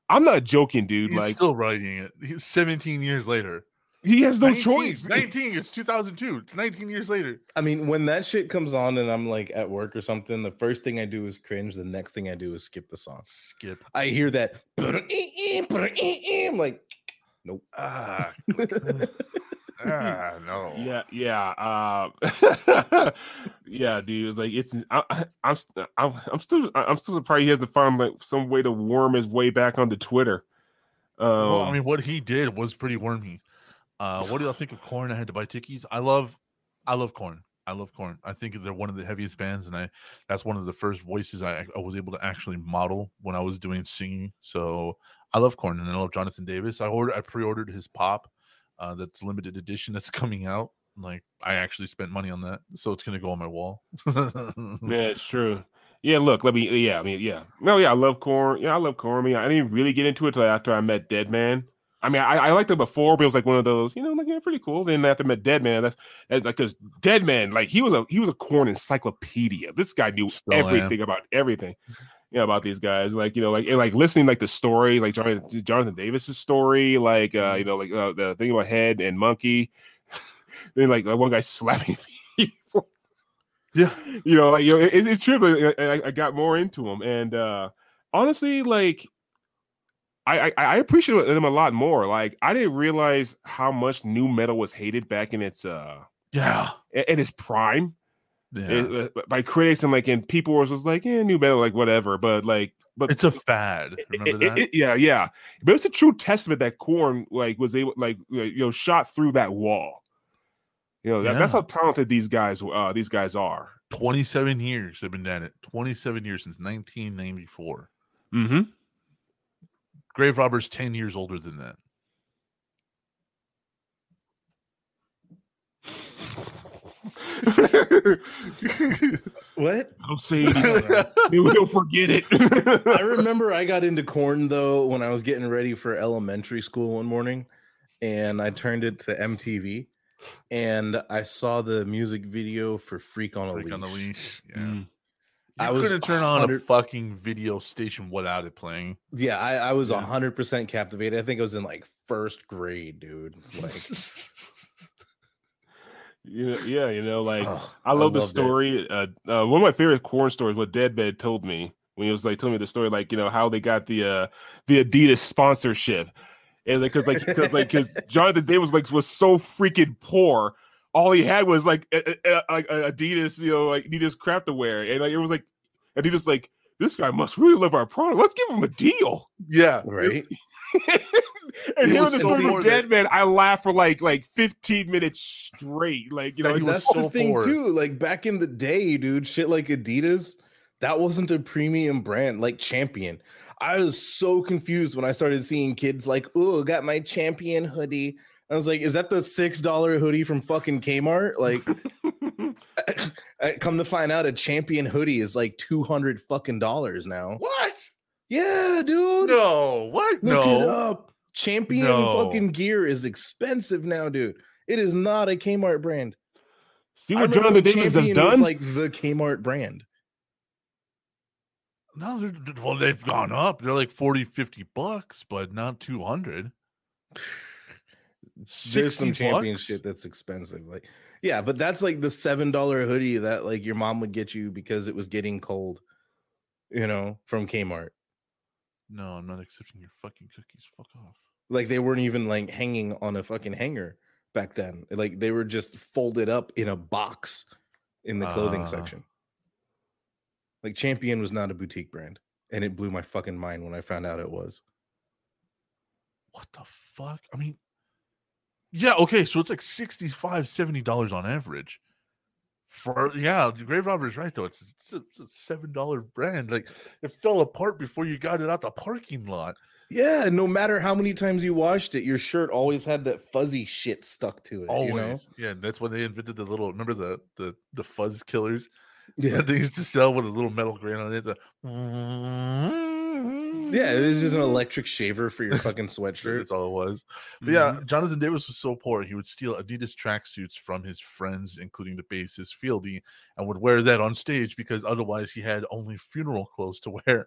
I'm not joking, dude. He's like still writing it. He's 17 years later. he has no 19, choice. 19. It's 2002. It's 19 years later. I mean, when that shit comes on and I'm like at work or something, the first thing I do is cringe. The next thing I do is skip the song. Skip. I hear that. I'm like, Ah, ah, no. Yeah, yeah, uh, yeah, dude. It's like it's. I, I- I'm, I'm, I'm still, I'm still surprised he has to find like some way to worm his way back onto Twitter. Um, Well, I mean, what he did was pretty wormy. Uh, what do y'all think of Korn? I had to buy tickies. I love, I love Korn. I love Korn. I think they're one of the heaviest bands, and I that's one of the first voices I, I was able to actually model when I was doing singing. So I love Korn, and I love Jonathan Davis. I ordered, I pre-ordered his pop, uh, that's limited edition that's coming out. Like I actually spent money on that, so it's gonna go on my wall. yeah, it's true. Yeah, look, let me. Yeah, I mean, yeah, no, yeah, I love Korn. Yeah, I love Korn. I mean, I didn't really get into it till after I met Dead Man. I mean, I, I liked it before, but it was like one of those, you know, like yeah, pretty cool. Then after I met Dead Man, that's, that's like because Dead Man, like he was a he was a Korn encyclopedia. This guy knew Still am. everything about everything. Yeah, about these guys, like you know, like and, like listening like the story, like Jonathan, Jonathan Davis's story, like uh, you know, like uh, the thing about Head and Monkey. then like one guy slapping people. Yeah. you know, like you know, it, it's true. But I, I- got more into them, and uh honestly, like I, I I appreciate them a lot more. Like I didn't realize how much nu metal was hated back in its uh yeah, at its prime yeah. It- uh, by critics and like and people were just like, yeah, nu metal, like whatever. But like, but it's a fad. Remember it- that? it- yeah, yeah. But it's a true testament that Korn like was able like you know shot through that wall. You know that, that's how talented these guys uh these guys are. 27 years they've been at it. 27 years since 1994. Mm-hmm. Grave Robber's 10 years older than that. What? Don't say it. again. Maybe he'll forget it. I remember I got into Korn though when I was getting ready for elementary school one morning, and I turned it to MTV, and I saw the music video for "Freak on a Freak Leash." on the leash. Yeah. Mm. You I was couldn't turn on a fucking video station without it playing. Yeah, I, I was Yeah. hundred percent captivated. I think I was in like first grade, dude. Like, yeah, yeah, you know, like oh, I love the loved it. story. Uh, uh, one of my favorite Korn stories, what Deadbed told me when he was like telling me the story, like you know how they got the uh the Adidas sponsorship, and like because like because like because Jonathan Davis like was so freaking poor, all he had was like a, a, a- like a Adidas, you know, like Adidas crap to wear, and like it was like Adidas like this guy must really love our product. Let's give him a deal. Yeah. right? And He hearing was the so story poor from that- Dead Man, I laughed for like like 15 minutes straight. Like you know, like, was That's so the thing poor. too. Like back in the day, dude, shit like Adidas, that wasn't a premium brand like Champion. I was so confused when I started seeing kids like, "Oh, got my Champion hoodie." I was like, "Is that the six dollar hoodie from fucking Kmart?" Like, I- come to find out, a Champion hoodie is like two hundred fucking dollars now. What? Yeah, dude. No. What? Look it no. up. Champion No. fucking gear is expensive now, dude. It is not a Kmart brand. See what John the Davis has done? like the Kmart brand. No, well, they've gone up. They're like 40, 50 bucks, but not 200. There's some champion bucks? shit that's expensive. Like, yeah, but that's like the seven dollar hoodie that like your mom would get you because it was getting cold, you know, from Kmart. No, I'm not accepting your fucking cookies. Fuck off. Like they weren't even like hanging on a fucking hanger back then. Like they were just folded up in a box in the clothing Ah. section. Like Champion was not a boutique brand, and it blew my fucking mind when I found out it was. What the fuck? I mean, yeah, okay, so it's like 65 $70 on average. For yeah, the Grave Robber is right though. It's, it's, a, it's a seven dollar brand. Like it fell apart before you got it out the parking lot. Yeah, no matter how many times you washed it, your shirt always had that fuzzy shit stuck to it. Always, You know? yeah. That's when they invented the little. Remember the the the fuzz killers Yeah, they used to sell with a little metal grain on it. The, yeah, it was just an electric shaver for your fucking sweatshirt. That's all it was. But yeah, Mhm. Jonathan Davis was so poor he would steal Adidas tracksuits from his friends, including the bassist Fieldy, and would wear that on stage because otherwise he had only funeral clothes to wear.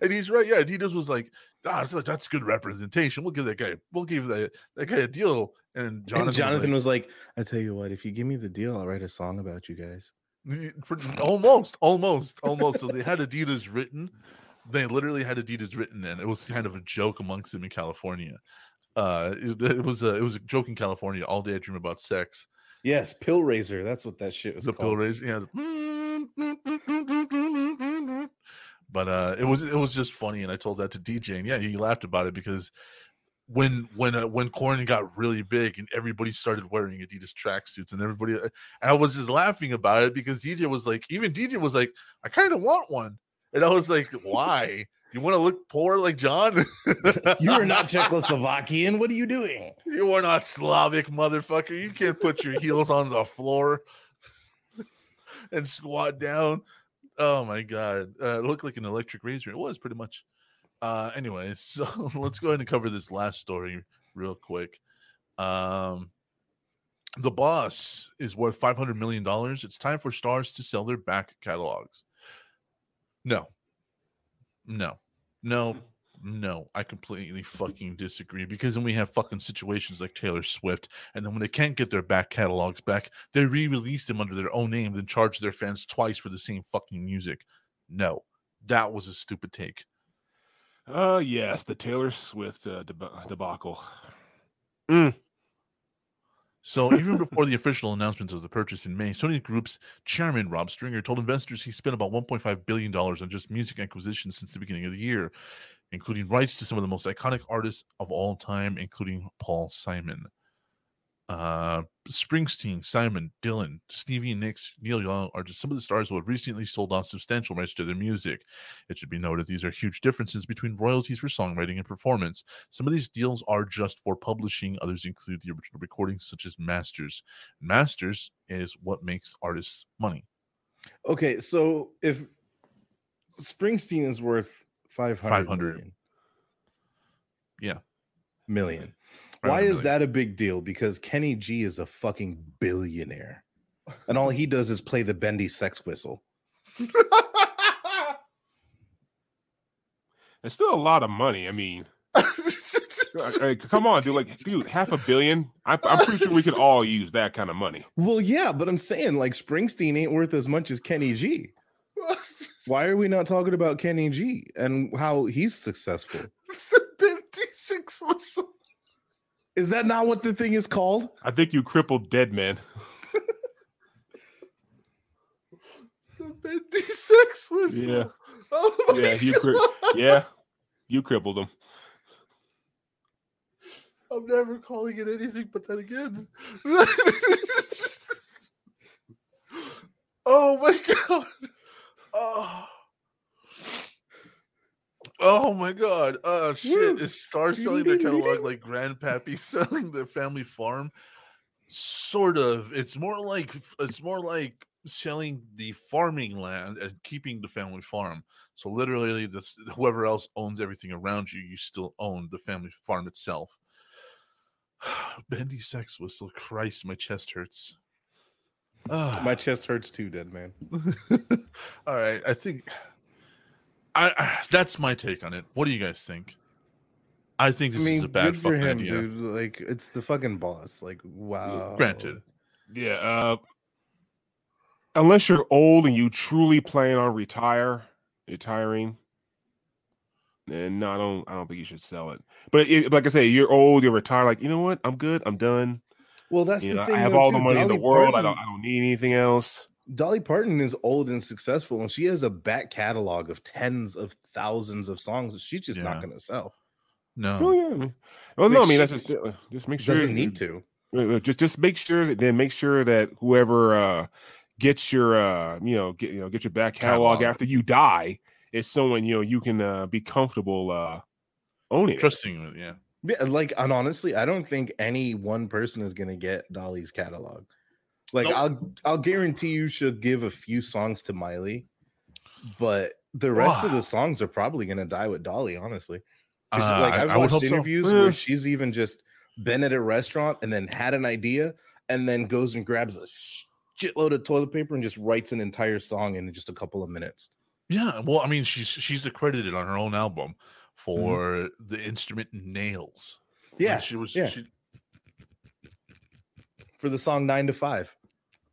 and he's right. Yeah, Adidas was like, ah, that's, good representation. We'll give that guy, we'll give that, that guy a deal. And Jonathan, and Jonathan was, was like, "I tell you what, if you give me the deal, I'll write a song about you guys." almost, almost, almost. So they had Adidas written. They literally had Adidas written, and it was kind of a joke amongst them in California. Uh, it, it was a it was a joke in California. All day I dream about sex. Yes, pill raiser. That's what that shit was the pill called. raise, yeah. the- But uh, it was it was just funny, and I told that to DJ, and yeah, he laughed about it because when when uh, when Korn got really big and everybody started wearing Adidas tracksuits, and everybody, and I was just laughing about it because DJ was like, even DJ was like, I kind of want one, and I was like, why? You want to look poor like John? You are not Czechoslovakian. What are you doing? You are not Slavic, motherfucker. You can't put your heels on the floor and squat down. Oh my god. Uh, it looked like an electric razor. It was pretty much. Uh anyway, so let's go ahead and cover this last story real quick. Um the boss is worth 500 million dollars. It's time for stars to sell their back catalogs. No. No. No. No, I completely fucking disagree because then we have fucking situations like Taylor Swift, and then when they can't get their back catalogs back, they re-release them under their own name, and charge their fans twice for the same fucking music. No, that was a stupid take. Uh, yes, the Taylor Swift uh, deb- debacle. So even before the official announcement of the purchase in May, Sony Group's chairman Rob Stringer told investors he spent about 1.5 billion dollars on just music acquisitions since the beginning of the year, including rights to some of the most iconic artists of all time, including Paul Simon. Uh, Springsteen, Simon, Dylan, Stevie Nicks, Neil Young are just some of the stars who have recently sold off substantial rights to their music. It should be noted these are huge differences between royalties for songwriting and performance. Some of these deals are just for publishing, others include the original recordings, such as masters. Masters is what makes artists money. Okay, so if Springsteen is worth 500 500. million. Yeah. Million. Why is million. that a big deal? Because Kenny G is a fucking billionaire. And all he does is play the bendy sex whistle. It's still a lot of money. I mean, come on, dude. Like, dude, half a billion. I, I'm pretty sure we could all use that kind of money. Well, yeah, but I'm saying like Springsteen ain't worth as much as Kenny G. Why are we not talking about Kenny G and how he's successful? 56 whistle. Is that not what the thing is called? I think you crippled dead man. The 56 whistle. Yeah. Oh my Yeah, you cri- God. Yeah, you crippled him. I'm never calling it anything but that again. oh my god. Oh. Oh my god. Oh shit. Woo. Is Star selling their catalog like Grandpappy selling their family farm? Sort of. It's more like it's more like selling the farming land and keeping the family farm. So literally this whoever else owns everything around you, you still own the family farm itself. Bendy sex whistle. Christ, my chest hurts. My chest hurts too, dead man. All right, I think I, I that's my take on it. What do you guys think? I think I this mean, is a bad good for fucking him, idea. dude. Like, it's the fucking boss. Like, wow. Granted, Yeah. Uh, unless you're old and you truly plan on retire, retiring, then no, I don't. I don't think you should sell it. But it, like I say, you're old, you're retired. Like you know what? I'm good. I'm done. Well, that's you the know, thing. I have though, all the too. money in the Dolly world. I don't. I don't need anything else. Dolly Parton is old and successful, and she has a back catalog of tens of thousands of songs that she's just Yeah. not going to sell. no. Oh yeah. I mean- Well, no, I mean that's just uh, just make sure doesn't need to. Just just make sure that then make sure that whoever uh gets your uh you know get you know get your back catalog, Catalog. after you die is someone you know you can uh be comfortable uh owning. Trusting, with- yeah. Yeah, like, and honestly, I don't think any one person is going to get Dolly's catalog. Like, Nope. I'll I'll guarantee you she'll give a few songs to Miley, but the rest of the songs are probably going to die with Dolly. honestly. Uh, like I- I've I would watched hope so. interviews Yeah. where she's even just been at a restaurant and then had an idea and then goes and grabs a shitload of toilet paper and just writes an entire song in just a couple of minutes. Yeah, well, I mean, she's she's accredited on her own album for the instrument nails. Like, Yeah, she was. yeah. She, for the song Nine to Five.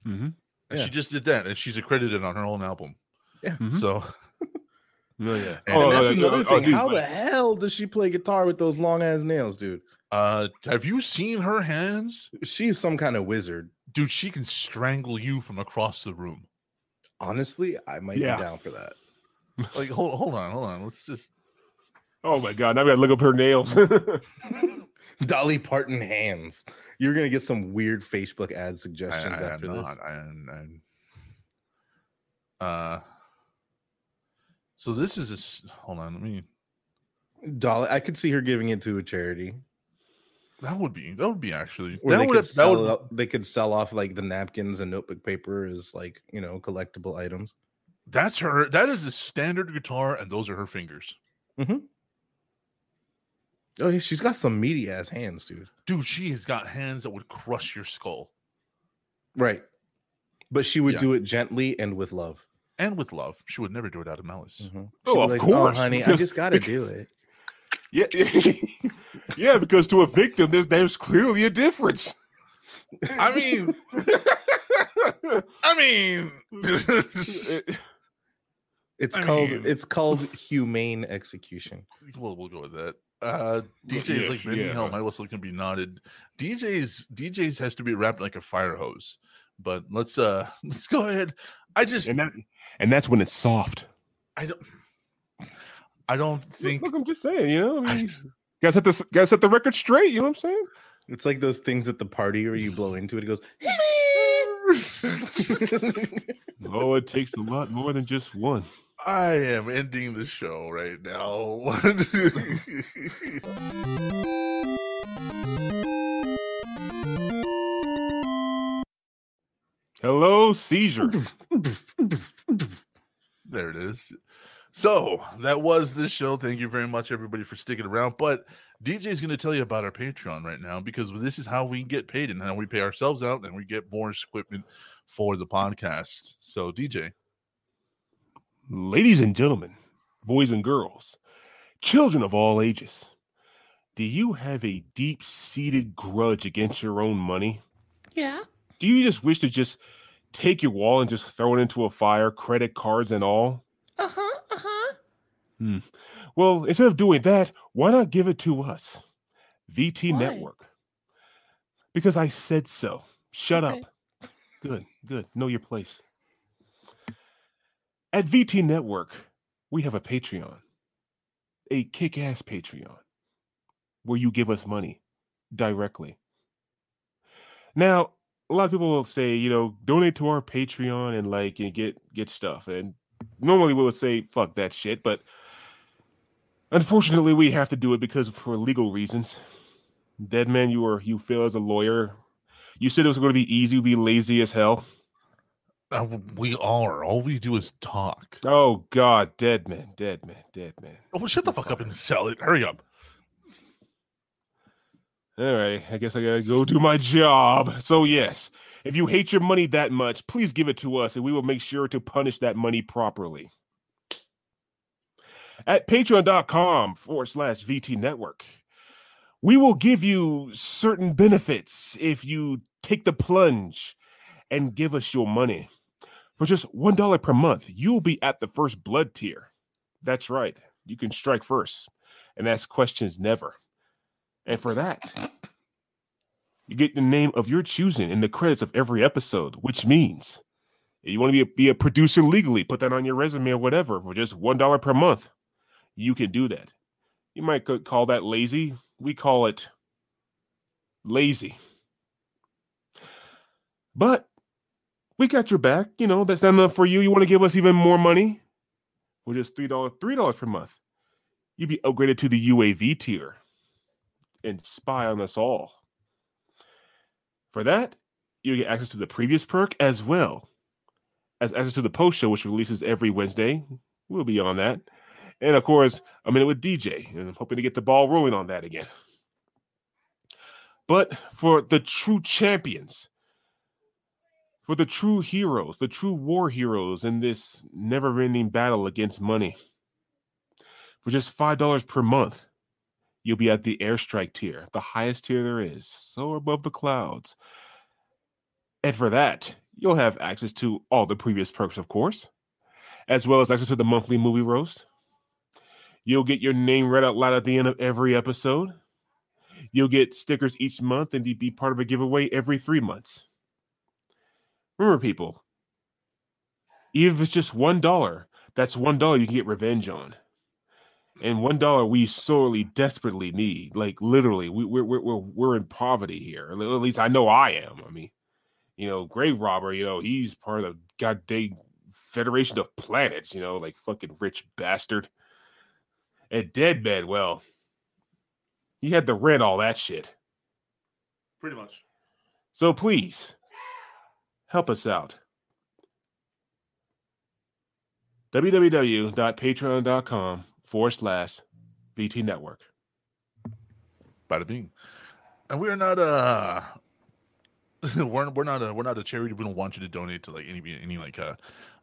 Mhm. and Yeah. she just did that, and she's accredited on her own album. Yeah. Mhm. So No, yeah. And And that's uh, another uh, thing. dude, How but- the hell does she play guitar with those long ass nails, dude? Uh, have you seen her hands, She's some kind of wizard. dude? She can strangle you from across the room. Honestly, I might Yeah. be down for that. Like, hold, hold on, hold on. Let's just. Oh my god! Now we gotta look up her nails. Dolly Parton hands. You're gonna get some weird Facebook ad suggestions I am after this. not. I Uh. So this is a. Hold on. Let me. Dolly, I could see her giving it to a charity. That would be. That would be actually. Or that would. That sell would. up- they could sell off like the napkins and notebook paper as like you know collectible items. That's her. That is a standard guitar, and those are her fingers. Oh, she's got some meaty ass hands, dude. Dude, she has got hands that would crush your skull, Right. But she would Yeah. do it gently and with love. and with love. She would never do it out of malice. Mhm. Oh, of like, course, honey, I just got to do it. yeah, yeah, because to a victim, there's there's clearly a difference. I mean, I mean, It's I called mean- it's called humane execution. well, we'll go with that. Uh, DJ's yes, like bending yeah. hell. My whistle can be knotted. DJ's DJ's has to be wrapped like a fire hose. But let's uh let's go ahead. I just and that and that's when it's soft. I don't I don't think look, I'm just saying, you know, I I- mean, gotta set this, gotta set the record straight. You know what I'm saying? It's like those things at the party where you blow into it. It goes. Oh, it takes a lot more than just one. I am ending the show right now. Hello, seizure. there it is. So that was the show. Thank you very much, everybody, for sticking around. But DJ is going to tell you about our Patreon right now because this is how we get paid and how we pay ourselves out and we get more equipment for the podcast. So, DJ, Ladies and gentlemen, boys and girls, children of all ages, do you have a deep seated grudge against your own money? Yeah. Do you just wish to just take your wall and just throw it into a fire, credit cards and all? Uh huh. Uh huh. Well, instead of doing that, why not give it to us? VT Why? Network. Because I said so. Shut Okay. up. Good, good. Know your place. At VT Network, we have a Patreon, a kick ass Patreon, where you give us money directly. Now, a lot of people will say, you know, donate to our Patreon and like and get get stuff. And normally we would say, fuck that shit, but unfortunately we have to do it because for legal reasons. Dead man, you were you fail as a lawyer. You said it was going to be easy, be lazy as hell. Uh, we are. All we do is talk. Oh God, dead man, dead man, dead man. Oh, shut the fuck up and sell it. Hurry up. All right, I guess I gotta go do my job. So yes, if you hate your money that much, please give it to us, and we will make sure to punish that money properly. At patreon.com forward slash VT network, we will give you certain benefits if you take the plunge and give us your money. For just $1 per month, you'll be at the first blood tier. That's right, you can strike first and ask questions never. And for that, you get the name of your choosing in the credits of every episode, which means you want to be a, be a producer legally, put that on your resume or whatever for just $1 per month. You can do that. You might call that lazy. We call it lazy. But we got your back. You know, that's not enough for you. You want to give us even more money? For just $3, $3 per month. You'd be upgraded to the UAV tier and spy on us all. For that, you get access to the previous perk as well as access to the post show, which releases every Wednesday. We'll be on that. And of course, a minute with DJ, and I'm hoping to get the ball rolling on that again. But for the true champions, for the true heroes, the true war heroes in this never ending battle against money, for just $5 per month, you'll be at the airstrike tier, the highest tier there is, so above the clouds. And for that, you'll have access to all the previous perks, of course, as well as access to the monthly movie roast. You'll get your name read out loud at the end of every episode. You'll get stickers each month and be part of a giveaway every three months. Remember, people, even if it's just one dollar, that's one dollar you can get revenge on. And one dollar we sorely, desperately need. Like literally, we, we're we're we're we're in poverty here. At least I know I am. I mean, you know, Grave Robber. You know, he's part of the goddamn Federation of Planets. You know, like fucking rich bastard. And Deadman, well, he had to rent all that shit. Pretty much. So please help us out. www.patreon.com forward slash VT Network. Bada bing. And we're not uh we're we're not a we're not a charity. We don't want you to donate to like any any like uh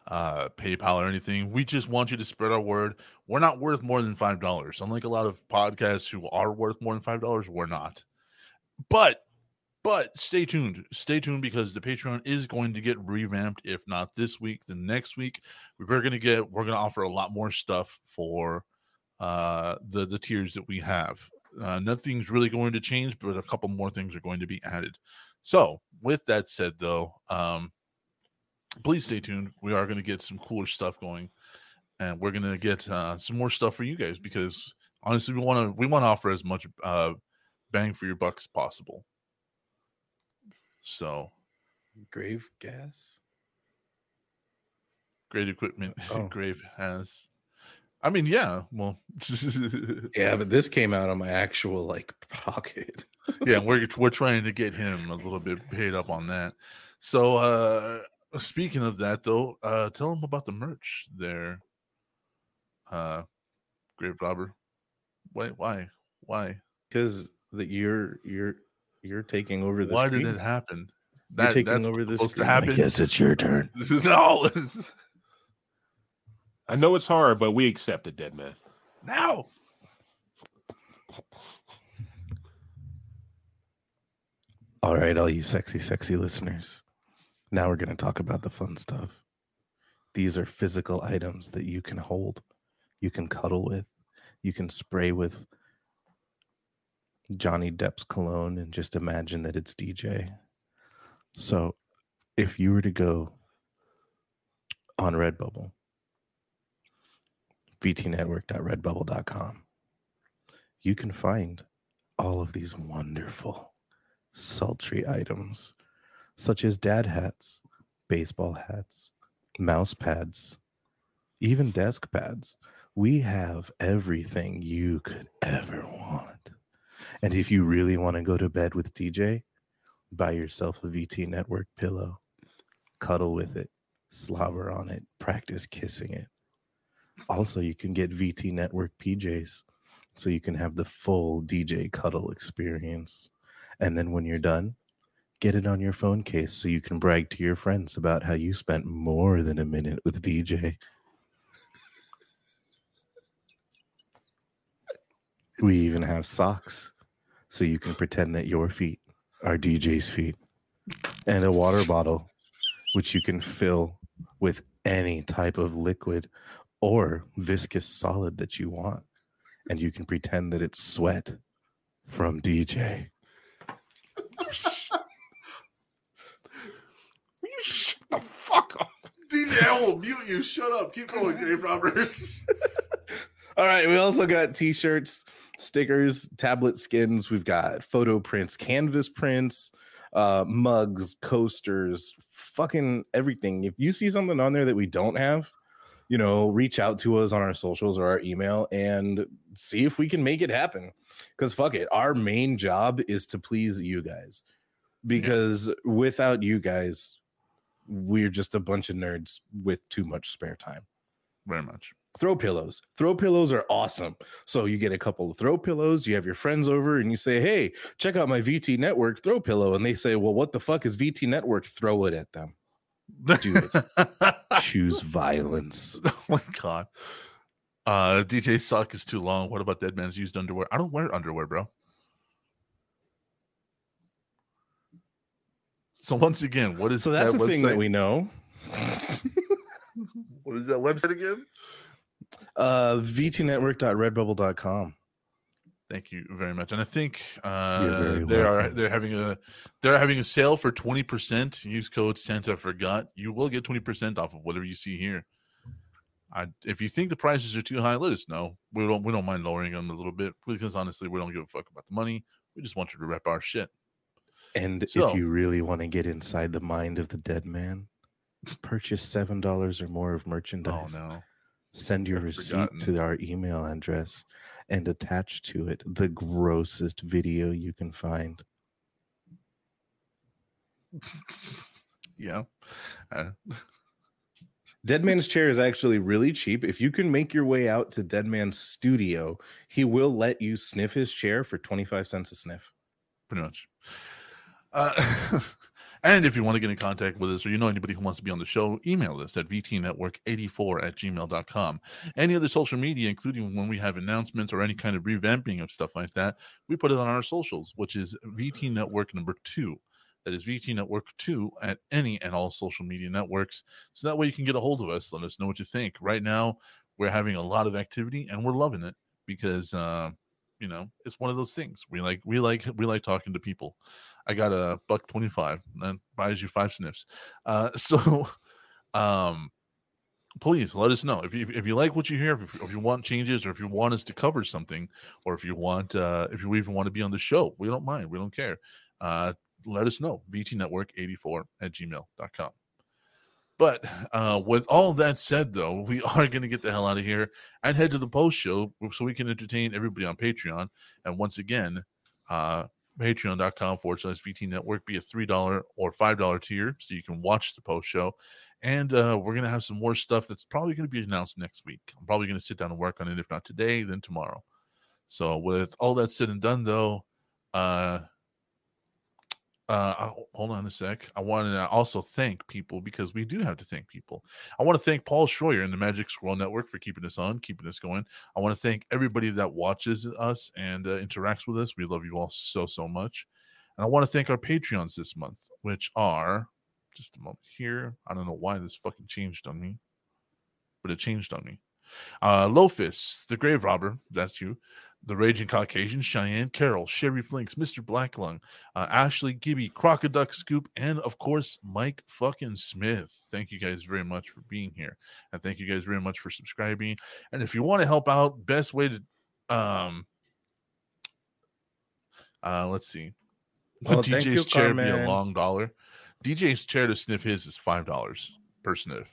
uh PayPal or anything. We just want you to spread our word. We're not worth more than five dollars. Unlike a lot of podcasts who are worth more than five dollars, we're not. But but stay tuned. Stay tuned because the Patreon is going to get revamped. If not this week, the next week. We're gonna get we're gonna offer a lot more stuff for uh the the tiers that we have. Uh, nothing's really going to change, but a couple more things are going to be added. So, with that said, though, um, please stay tuned. We are going to get some cooler stuff going, and we're going to get uh, some more stuff for you guys because honestly, we want to we want to offer as much uh, bang for your buck as possible. So, Grave gas. great equipment. Oh. Grave has. I mean, yeah. Well, Yeah, but this came out of my actual like pocket. yeah, we're we're trying to get him a little bit paid up on that. So uh speaking of that though, uh tell him about the merch there. Uh Grave Robber. Why why? Why? Because that you're you're you're taking over the why screen. did it happen? You're taking that's over this. the supposed to happen. I guess it's your turn. no. I know it's hard, but we accept it, dead man. now. All right, all you sexy, sexy listeners. Now we're going to talk about the fun stuff. These are physical items that you can hold, you can cuddle with, you can spray with Johnny Depp's cologne and just imagine that it's DJ. Mm. So if you were to go on Redbubble, vtnetwork.redbubble.com, you can find all of these wonderful sultry items such as dad hats, baseball hats, mouse pads, even desk pads. We have everything you could ever want. And if you really want to go to bed with DJ, buy yourself a VT Network pillow, cuddle with it, slobber on it, practice kissing it. Also, you can get VT Network PJs so you can have the full DJ cuddle experience. And then when you're done, get it on your phone case so you can brag to your friends about how you spent more than a minute with DJ. We even have socks so you can pretend that your feet are DJ's feet. And a water bottle, which you can fill with any type of liquid or viscous solid that you want. And you can pretend that it's sweat from DJ. You shut the fuck up. DJ, I will mute you. Shut up. Keep going, Grave Robber. All right, we also got t-shirts, stickers, tablet skins. We've got photo prints, canvas prints, uh, mugs, coasters, fucking everything. If you see something on there that we don't have, you know, reach out to us on our socials or our email and see if we can make it happen. Because fuck it, our main job is to please you guys. Because without you guys, we're just a bunch of nerds with too much spare time Very much. Throw pillows. Throw pillows are awesome. So you get a couple of throw pillows, you have your friends over and you say, "Hey, check out my VT network throw pillow." And they say, "Well, what the fuck is VT network?" Throw it at them. Do it. Choose violence. oh my god. Uh DJ suck is too long. What about Dead Man's used underwear? I don't wear underwear, bro. So once again, what is So that's that the thing that we know. what is that website again? Uh VTnetwork.redbubble.com. Thank you very much. And I think uh, they are—they're having a they're having a sale for twenty percent. Use code Santa Forgot. You will get twenty percent off of whatever you see here. I, if you think the prices are too high, let us know. We don't we don't mind lowering them a little bit because honestly, we don't give a fuck about the money. We just want you to rep our shit. And So- if you really want to get inside the mind of the dead man, purchase seven dollars or more of merchandise. Oh merchandise. no. Send your I've receipt forgotten. to our email address and attach to it the grossest video you can find. Yeah. Uh, Dead Man's Chair is actually really cheap. If you can make your way out to Dead Man's studio, he will let you sniff his chair for 25 cents a sniff. pretty much. Uh, and if you want to get in contact with us or you know anybody who wants to be on the show, email us at vtnetwork84 at gmail.com. Any other social media, including when we have announcements or any kind of revamping of stuff like that, we put it on our socials, which is VT Network number two. That is VT Network 2 at any and all social media networks. So that way you can get a hold of us. Let us know what you think. Right now, we're having a lot of activity and we're loving it because, uh, you know, it's one of those things. We like, we like, we like talking to people. I got a buck 25 that buys you five sniffs. Uh, so, um, please let us know if you if you like what you hear, if, if you want changes, or if you want us to cover something, or if you want uh, if you even want to be on the show. We don't mind. We don't care. Uh, let us know. VTNetwork84 at gmail.com. But uh, with all that said, though, we are going to get the hell out of here and head to the post show so we can entertain everybody on Patreon. And once again, uh, patreon.com forward slash VT Network, be a $3 or $5 tier so you can watch the post show. And uh, we're going to have some more stuff that's probably going to be announced next week. I'm probably going to sit down and work on it, if not today, then tomorrow. So, with all that said and done, though, uh, uh, hold on a sec. I want to also thank people because we do have to thank people. I want to thank Paul Schroyer and the Magic Squirrel Network for keeping us on, keeping us going. I want to thank everybody that watches us and uh, interacts with us. We love you all so, so much. And I want to thank our Patreons this month, which are just a moment here. I don't know why this fucking changed on me, but it changed on me. Uh, Lofus, the Grave Robber, that's you. The Raging Caucasian, Cheyenne Carroll, Sherry Flinks, Mr. Blacklung, uh, Ashley Gibby, Crocoduck Scoop, and of course, Mike fucking Smith. Thank you guys very much for being here. And thank you guys very much for subscribing. And if you want to help out, best way to um uh let's see. Well, DJ's you, chair be a long dollar. DJ's chair to sniff his is five dollars per sniff.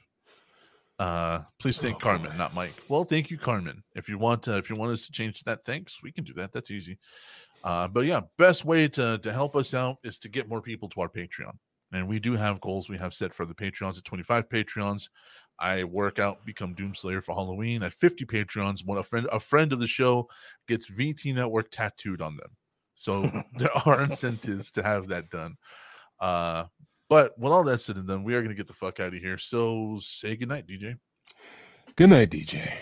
Uh, please thank Oh, Carmen, boy. not Mike. Well, thank you, Carmen. If you want, uh, if you want us to change that, thanks. We can do that. That's easy. Uh, but yeah, best way to to help us out is to get more people to our Patreon, and we do have goals we have set for the Patreons at 25 Patreons. I work out, become Doomslayer for Halloween at 50 Patreons. When a friend a friend of the show gets VT Network tattooed on them, so there are incentives to have that done. Uh, but with all that said and done, we are going to get the fuck out of here. So say goodnight, DJ. Good night, DJ.